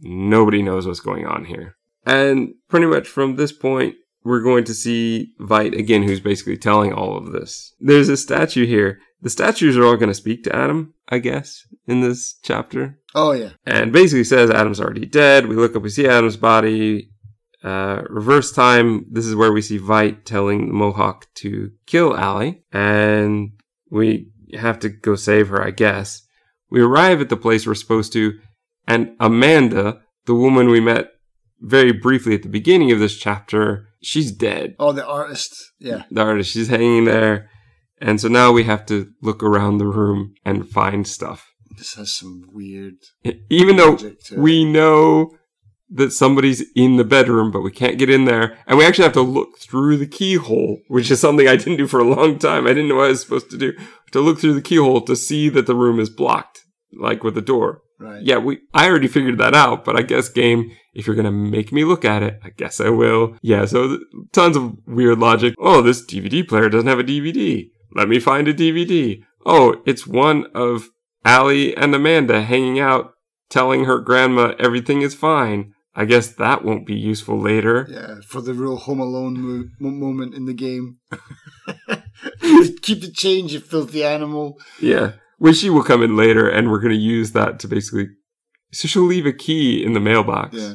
nobody knows what's going on here. And pretty much from this point, we're going to see Vite again, who's basically telling all of this. There's a statue here. The statues are all going to speak to Adam, I guess, in this chapter Oh yeah. and basically says Adam's already dead. We look up, we see Adam's body. Uh, reverse time. This is where we see Vite telling the Mohawk to kill Allie, and we have to go save her, I guess. We arrive at the place we're supposed to, and Amanda, the woman we met very briefly at the beginning of this chapter, she's dead. Oh, the artist. Yeah. The artist, she's hanging there. And so now we have to look around the room and find stuff. This has some weird Even though logic to it. we know that somebody's in the bedroom, but we can't get in there. And we actually have to look through the keyhole, which is something I didn't do for a long time. I didn't know what I was supposed to do. To look through the keyhole to see that the room is blocked. like with the door. Right. Yeah, we I already figured that out, but I guess game, if you're gonna make me look at it, I guess I will. Yeah, so th- tons of weird logic. Oh, this DVD player doesn't have a DVD. Let me find a DVD. Oh, it's one of Allie and Amanda hanging out, telling her grandma everything is fine. I guess that won't be useful later. Yeah, for the real Home Alone mo- mo- moment in the game. Keep the change, you filthy animal. Yeah. When she will come in later and we're going to use that to basically. So she'll leave a key in the mailbox. Yeah.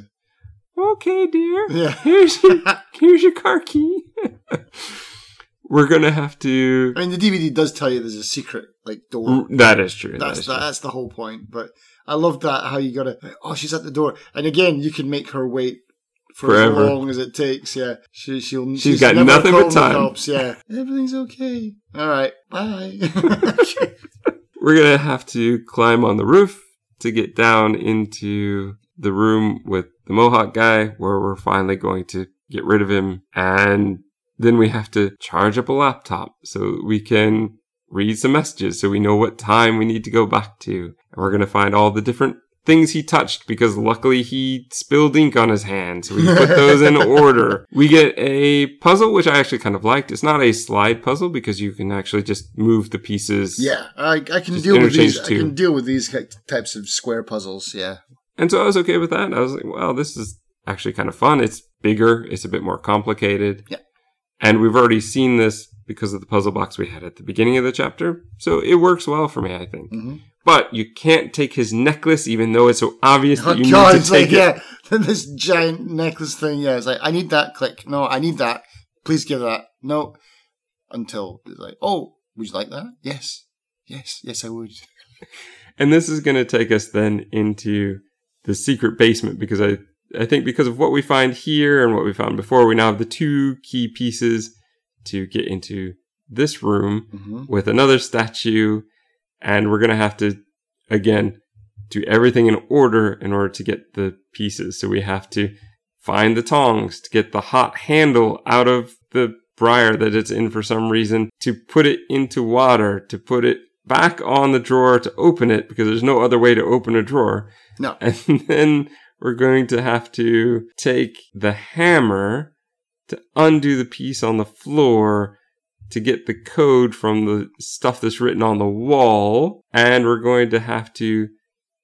Okay, dear. Yeah. Here's your, here's your car key. we're going to have to. I mean, the DVD does tell you there's a secret like door. Mm, that is true. that That's is the, true. that's the whole point. But I love that how you gotta. Oh, she's at the door, and again, you can make her wait for Forever. as long as it takes. Yeah, she she'll She's got never nothing but time. cops, Yeah, everything's okay. All right, bye. We're going to have to climb on the roof to get down into the room with the Mohawk guy where we're finally going to get rid of him. And then we have to charge up a laptop so we can read some messages so we know what time we need to go back to. And we're going to find all the different things he touched because luckily he spilled ink on his hand. So we put those in order. We get a puzzle, which I actually kind of liked. It's not a slide puzzle because you can actually just move the pieces. yeah, I, I can deal with these. interchange I can deal with these types of square puzzles. Yeah, And so I was okay with that. I was like, well, this is actually kind of fun. It's bigger. It's a bit more complicated. Yeah. And we've already seen this because of the puzzle box we had at the beginning of the chapter. So it works well for me, I think. Mhm. But you can't take his necklace, even though it's so obvious Oh that you god, need it's to take like it. yeah, this giant necklace thing. Yeah, it's like I need that. Click. No, I need that. Please give that. No, until it's like, oh, would you like that? Yes, yes, yes, I would. And this is going to take us then into the secret basement because I, I think because of what we find here and what we found before, we now have the two key pieces to get into this room Mm-hmm. with another statue. And we're going to have to, again, do everything in order in order to get the pieces. So we have to find the tongs to get the hot handle out of the briar that it's in for some reason, to put it into water, to put it back on the drawer to open it because there's no other way to open a drawer. No. And then we're going to have to take the hammer to undo the piece on the floor to get the code from the stuff that's written on the wall. And we're going to have to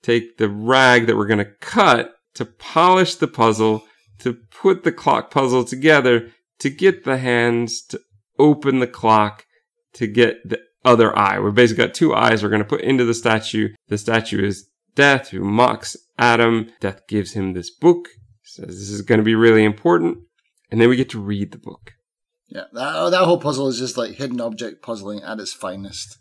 take the rag that we're going to cut to polish the puzzle, to put the clock puzzle together, to get the hands to open the clock, to get the other eye. We've basically got two eyes we're going to put into the statue. The statue is Death, who mocks Adam. Death gives him this book, says this is going to be really important. And then we get to read the book. Yeah, that, oh, that whole puzzle is just like hidden object puzzling at its finest.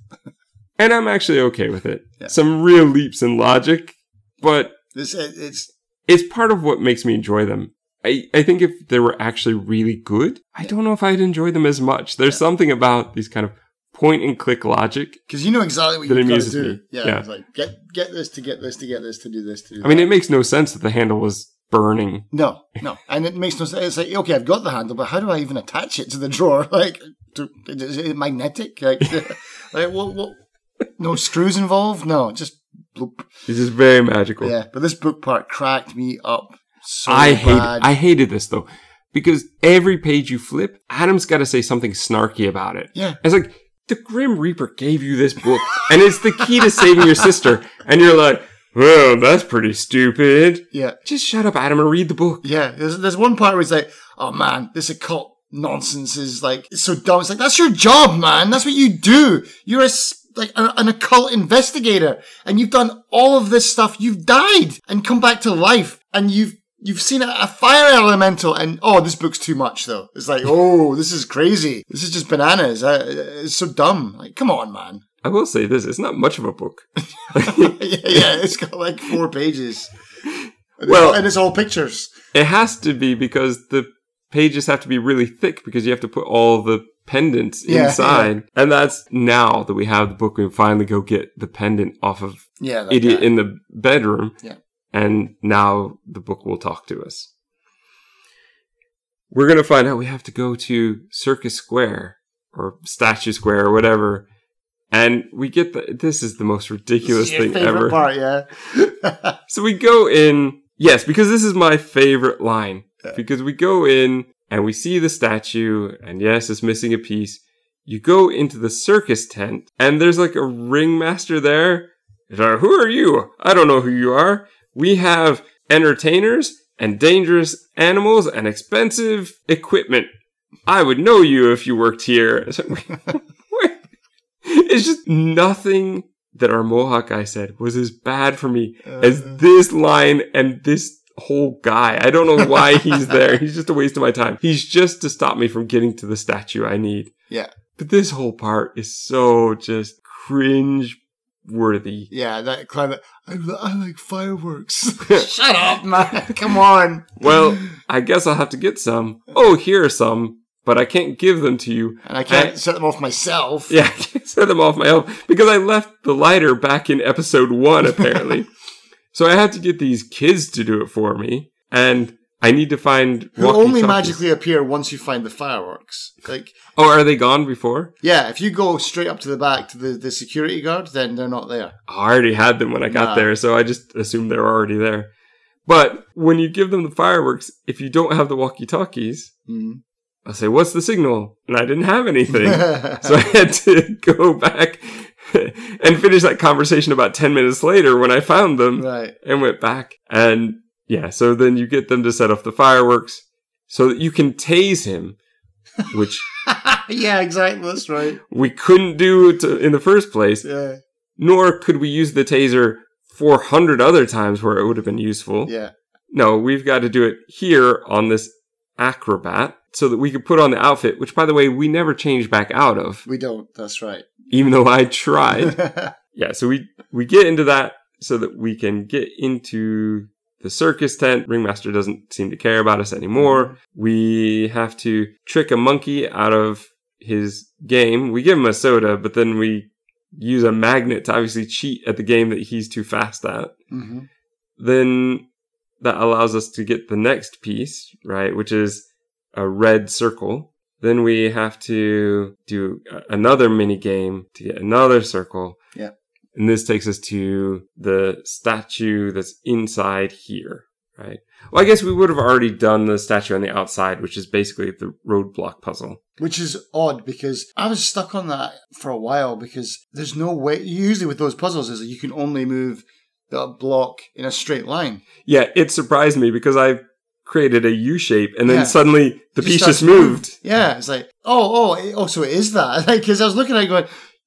And I'm actually okay with it. Yeah. Some real leaps in logic, but It's it's it's part of what makes me enjoy them. I, I think if they were actually really good, I don't know if I'd enjoy them as much. There's something about these kind of point and click logic. because you know exactly what you've got to do. me. Yeah, Yeah. It's like get get this to get this to get this to do this to do. I mean, it makes no sense that the handle was burning. no, no, and it makes no sense. It's like okay, I've got the handle, but how do I even attach it to the drawer? Like, to, is it magnetic? Like, like what, what? No screws involved. No, just bloop. It's just very magical. Yeah, but this book part cracked me up so I hate. I hated this though. Because every page you flip, Adam's got to say something snarky about it. yeah, It's like the Grim Reaper gave you this book, and it's the key to saving your sister, and you're like, "Well, that's pretty stupid." yeah, Just shut up, Adam, and read the book. yeah. There's there's one part where he's like, oh man, this occult nonsense is like it's so dumb. It's like that's your job, man. That's what you do. You're a like a, an occult investigator, and you've done all of this stuff. You've died and come back to life, and you've you've seen a, a fire elemental, and oh, this book's too much though. It's like, oh, this is crazy. This is just bananas. Uh, it's so dumb. Like, come on, man. I will say this: it's not much of a book. yeah, yeah, it's got like four pages. Well- and it's all pictures. It has to be because the pages have to be really thick because you have to put all the pendants Yeah, inside, and that's now that we have the book. We finally go get the pendant off of Yeah, idiot guy. in the bedroom. Yeah. And now the book will talk to us. We're going to find out we have to go to Circus Square or Statue Square or whatever. And we get the, this is the most ridiculous This is your thing favorite ever. part, yeah. So we go in, yes, because this is my favorite line. Yeah. Because we go in and we see the statue, and yes, it's missing a piece. You go into the circus tent, and there's like a ringmaster there. Like, Who are you? I don't know who you are. We have entertainers and dangerous animals and expensive equipment. I would know you if you worked here. it's just nothing that our Mohawk guy said was as bad for me as Uh, this line and this whole guy. I don't know why he's there. He's just a waste of my time. He's just to stop me from getting to the statue I need. Yeah. But this whole part is so just cringe worthy. yeah, that climate. I, I like fireworks. Shut up, man. Come on. Well, I guess I'll have to get some. Oh, here are some, but I can't give them to you. And I can't I- set them off myself. Yeah, I can't set them off my own because I left the lighter back in episode one, apparently. so I had to get these kids to do it for me, and I need to find Who only magically appear once you find the fireworks. Like, Oh, are they gone before? yeah, if you go straight up to the back to the, the security guard, then they're not there. I already had them when I got Nah. there, so I just assumed they're already there. But when you give them the fireworks, if you don't have the walkie-talkies, Mm. I'll say, "What's the signal?" And I didn't have anything. So I had to go back and finish that conversation about 10 minutes later when I found them right. and went back. And yeah, so then you get them to set off the fireworks so that you can tase him, which yeah, exactly. That's right. we couldn't do it in the first place, Yeah. nor could we use the taser 400 other times where it would have been useful. Yeah. No, we've got to do it here on this acrobat so that we could put on the outfit, which by the way, we never changed back out of, We don't. That's right. even though I tried. yeah, so we we get into that so that we can get into the circus tent. Ringmaster doesn't seem to care about us anymore. We have to trick a monkey out of his game. We give him a soda, but then we use a magnet to obviously cheat at the game that he's too fast at. hmm Then that allows us to get the next piece, right, which is a red circle. Then we have to do another mini game to get another circle. Yeah. And this takes us to the statue that's inside here, right? Well, I guess we would have already done the statue on the outside, which is basically the roadblock puzzle. Which is odd because I was stuck on that for a while because there's no way. Usually with those puzzles, is that you can only move the block in a straight line. Yeah, it surprised me because I created a U shape and then Yeah. suddenly the piece just moved. Yeah, it's like oh oh oh so it is that like because I was looking at it going,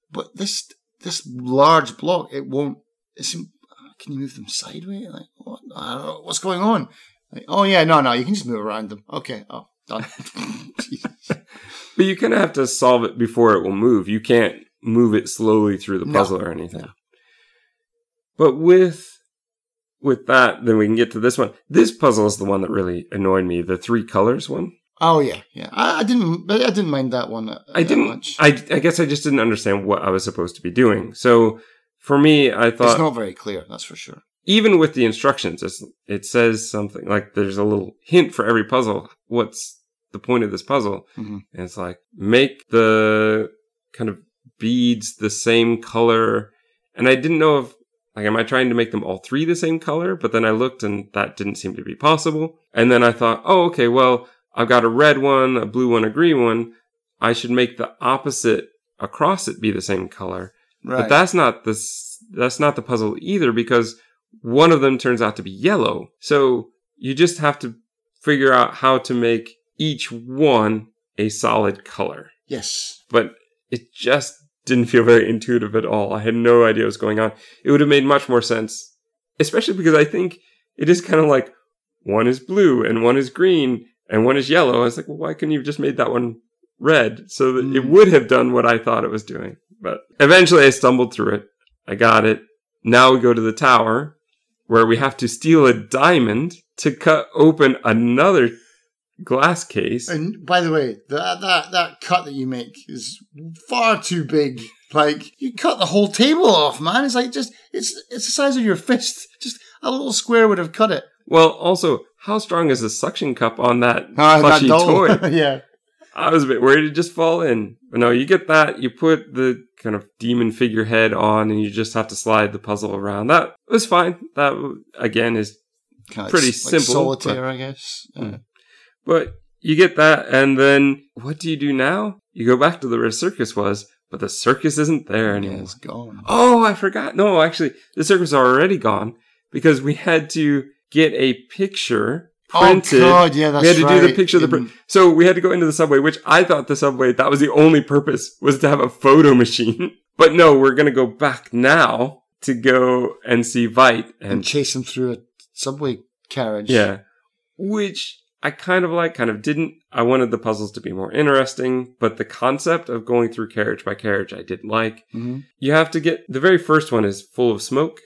but this this large block it won't. It's, can you move them sideways? Like what? I don't know what's going on. Like, oh yeah, no no, you can just move around them. Okay, oh done. But you kind of have to solve it before it will move. You can't move it slowly through the No. puzzle or anything. But with with that, then we can get to this one. This puzzle is the one that really annoyed me. The three colors one. oh yeah yeah. I, I didn't but I didn't mind that one. uh, I didn't. Much. I I guess I just didn't understand what I was supposed to be doing. So for me, I thought it's not very clear. That's for sure. even with the instructions, it's, it says something like there's a little hint for every puzzle. What's the point of this puzzle? Mhm. And it's like make the kind of beads the same color. And I didn't know if like am I trying to make them all three the same color? But then I looked and that didn't seem to be possible. And then I thought, oh okay, well I've got a red one, a blue one, a green one. I should make the opposite across it be the same color. Right. But that's not the that's not the puzzle either because one of them turns out to be yellow. So you just have to figure out how to make each one a solid color. yes. But it just didn't feel very intuitive at all. I had no idea what was going on. It would have made much more sense, especially because I think it is kind of like one is blue and one is green and one is yellow. I was like, well, why couldn't you have just made that one red so that it Mm. would have done what I thought it was doing? But eventually I stumbled through it. I got it. Now we go to the tower where we have to steal a diamond to cut open another glass case. And by the way, that that that cut that you make is far too big. Like you cut the whole table off, man. It's like just it's it's the size of your fist. Just a little square would have cut it. Well, also, how strong is the suction cup on that Ah, plushy toy? yeah. I was a bit worried it'd just fall in, But no, you get that. You put the kind of demon figurehead on, and you just have to slide the puzzle around. That was fine. That again is Kinda Pretty like, simple, solitaire, I guess. Yeah. But you get that, and then what do you do now? You go back to the where the circus was, but the circus isn't there anymore. it's gone. Oh, I forgot. No, actually, the circus is already gone because we had to get a picture oh, printed. Oh God, yeah, that's we had to right. do the picture of the print. So we had to go into the subway, which I thought the subway that was the only purpose was to have a photo machine. But no, we're gonna go back now to go and see Vite and and chase him through a subway carriage. yeah, which I kind of like, kind of didn't. I wanted the puzzles to be more interesting, but the concept of going through carriage by carriage, I didn't like. hmm You have to get the very first one is full of smoke,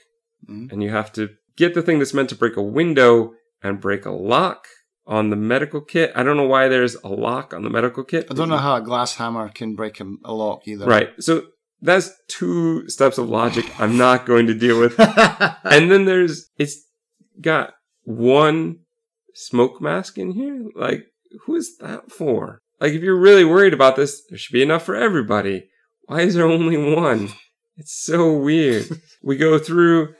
Mhm. and you have to get the thing that's meant to break a window and break a lock on the medical kit. I don't know why there's a lock on the medical kit. I don't know how a glass hammer can break a, a lock either. Right. So that's two steps of logic I'm not going to deal with. and then there's it's got one smoke mask in here. Like, who is that for? Like, if you're really worried about this, there should be enough for everybody. Why is there only one? It's so weird. we go through,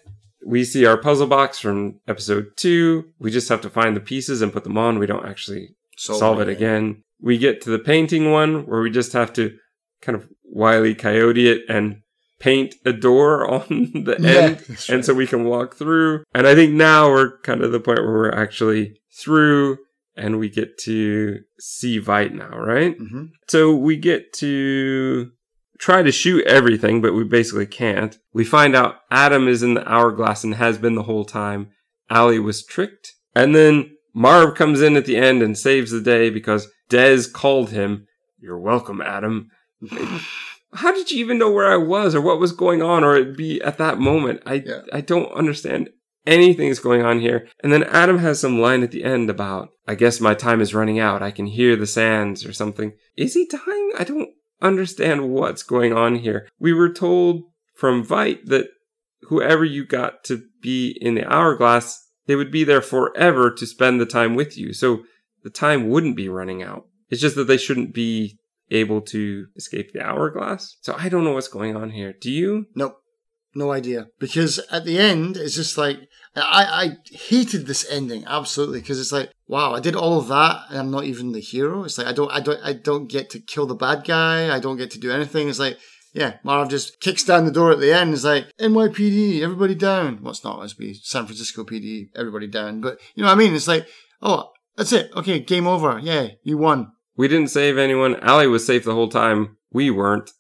we see our puzzle box from episode two. We just have to find the pieces and put them on. We don't actually solve it again. We get to the painting one where we just have to kind of wily coyote it and paint a door on the Yeah, end. that's And so we can walk through. And I think now we're kind of the point where we're actually through and we get to see Vite now, right? hmm So we get to try to shoot everything, but we basically can't. We find out Adam is in the hourglass and has been the whole time. Allie was tricked. And then Marv comes in at the end and saves the day because Dez called him. You're welcome, Adam. How did you even know where I was or what was going on or it'd be at that moment? I Yeah. I don't understand anything anything's going on here. And then Adam has some line at the end about, I guess my time is running out. I can hear the sands or something. Is he dying? I don't understand what's going on here. We were told from Vite that whoever you got to be in the hourglass, they would be there forever to spend the time with you. So the time wouldn't be running out. It's just that they shouldn't be able to escape the hourglass. So I don't know what's going on here. Do you? Nope. No idea. Because at the end, it's just like, I, I hated this ending, absolutely. Because it's like, wow, I did all of that and I'm not even the hero. It's like, I don't, I don't, I don't get to kill the bad guy. I don't get to do anything. It's like, yeah, Marv just kicks down the door at the end. It's like, NYPD, everybody down. Well, it's not, it's be San Francisco PD, everybody down. But you know what I mean? It's like, oh, that's it. Okay, game over. Yeah, you won. We didn't save anyone. Allie was safe the whole time. We weren't.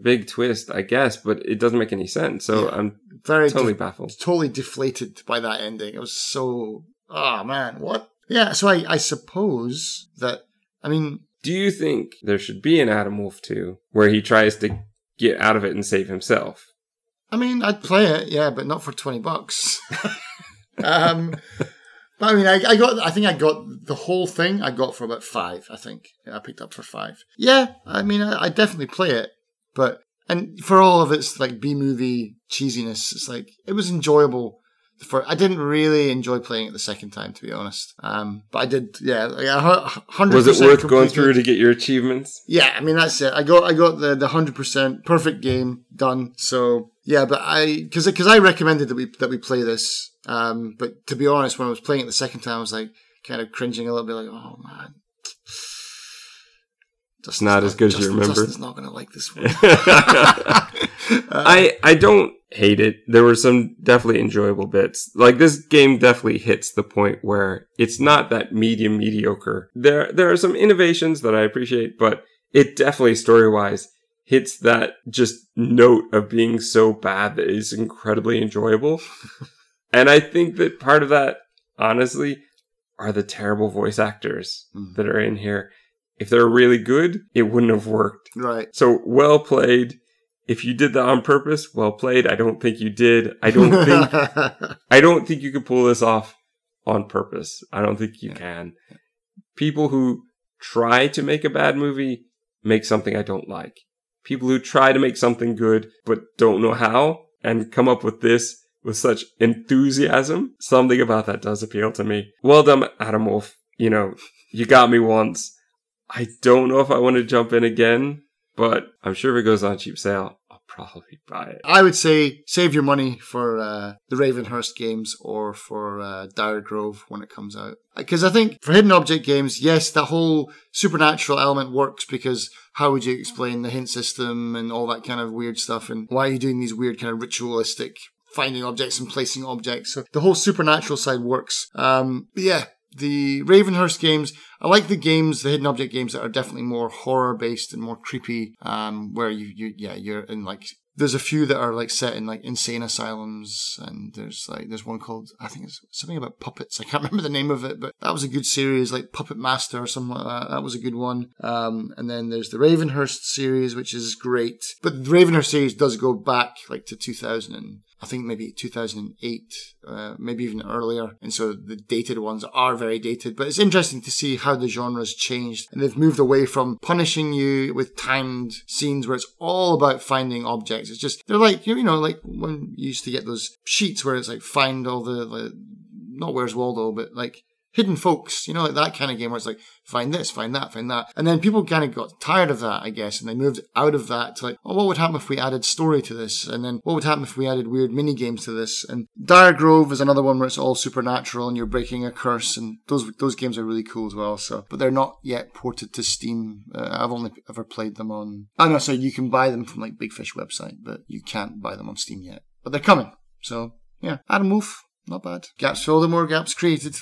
Big twist, I guess, but it doesn't make any sense. So Yeah. I'm Very totally def- baffled. totally deflated by that ending. It was so, oh man, what? Yeah, so I, I suppose that, I mean, Do you think there should be an Adam Wolfe 2 where he tries to get out of it and save himself? I mean, I'd play it, yeah, but not for 20 bucks. um, but I mean, I, I got, I think I got the whole thing, I got for about five, I think. I picked up for five. Yeah, I mean, I, I definitely play it, but, and for all of its like B movie cheesiness, it's like, it was enjoyable. For, I didn't really enjoy playing it the second time, to be honest. Um, but I did, yeah, like a hu- hundred. Was it percent worth going through to get your achievements? Yeah, I mean that's it. I got I got the the hundred percent perfect game done. So yeah, but I because because I recommended that we that we play this. Um, but to be honest, when I was playing it the second time, I was like kind of cringing a little bit, like oh man, Justin's not as good as you remember. Justin's not gonna like this one. I I don't hate it. There were some definitely enjoyable bits. Like this game definitely hits the point where it's not that medium mediocre. There there are some innovations that I appreciate, but it definitely story wise hits that just note of being so bad that it's incredibly enjoyable. and I think that part of that, honestly, are the terrible voice actors Mm. that are in here. If they're really good, it wouldn't have worked. right. So well played. If you did that on purpose, well played. I don't think you did. I don't think I don't think you could pull this off on purpose. I don't think you Yeah. can. People who try to make a bad movie make something I don't like. People who try to make something good but don't know how and come up with this with such enthusiasm, something about that does appeal to me. Well done, Adam Wolfe. You know, you got me once. I don't know if I want to jump in again, but I'm sure if it goes on cheap sale, I'll probably buy it. I would say save your money for uh, the Ravenhearst games or for uh, Dire Grove when it comes out. Because I think for hidden object games, yes, the whole supernatural element works because how would you explain the hint system and all that kind of weird stuff and why are you doing these weird kind of ritualistic finding objects and placing objects. So the whole supernatural side works. Um, yeah, the Ravenhearst games, I like the games, the hidden object games that are definitely more horror based and more creepy, um, where you, you, yeah, you're in like, there's a few that are like set in like insane asylums and there's like, there's one called, I think it's something about puppets. I can't remember the name of it, but that was a good series, like Puppet Master or something like that. That was a good one. Um, and then there's the Ravenhearst series, which is great. But the Ravenhearst series does go back like to 2000 and I think maybe 2008, uh, maybe even earlier. And so the dated ones are very dated, but it's interesting to see how the genre's changed. And they've moved away from punishing you with timed scenes where it's all about finding objects. It's just, they're like, you know, like when you used to get those sheets where it's like find all the, the not Where's Waldo, but like Hidden Folks, you know, like that kind of game where it's like, find this, find that, find that. And then people kind of got tired of that, I guess, and they moved out of that to like, oh, what would happen if we added story to this? And then what would happen if we added weird mini games to this? And Dire Grove is another one where it's all supernatural and you're breaking a curse, and those those games are really cool as well. So, but they're not yet ported to Steam. Uh, I've only ever played them on. Oh no, so you can buy them from like Big Fish website, but you can't buy them on Steam yet. But they're coming. So yeah, Adam Wolfe, not bad. Gaps filled and more gaps created.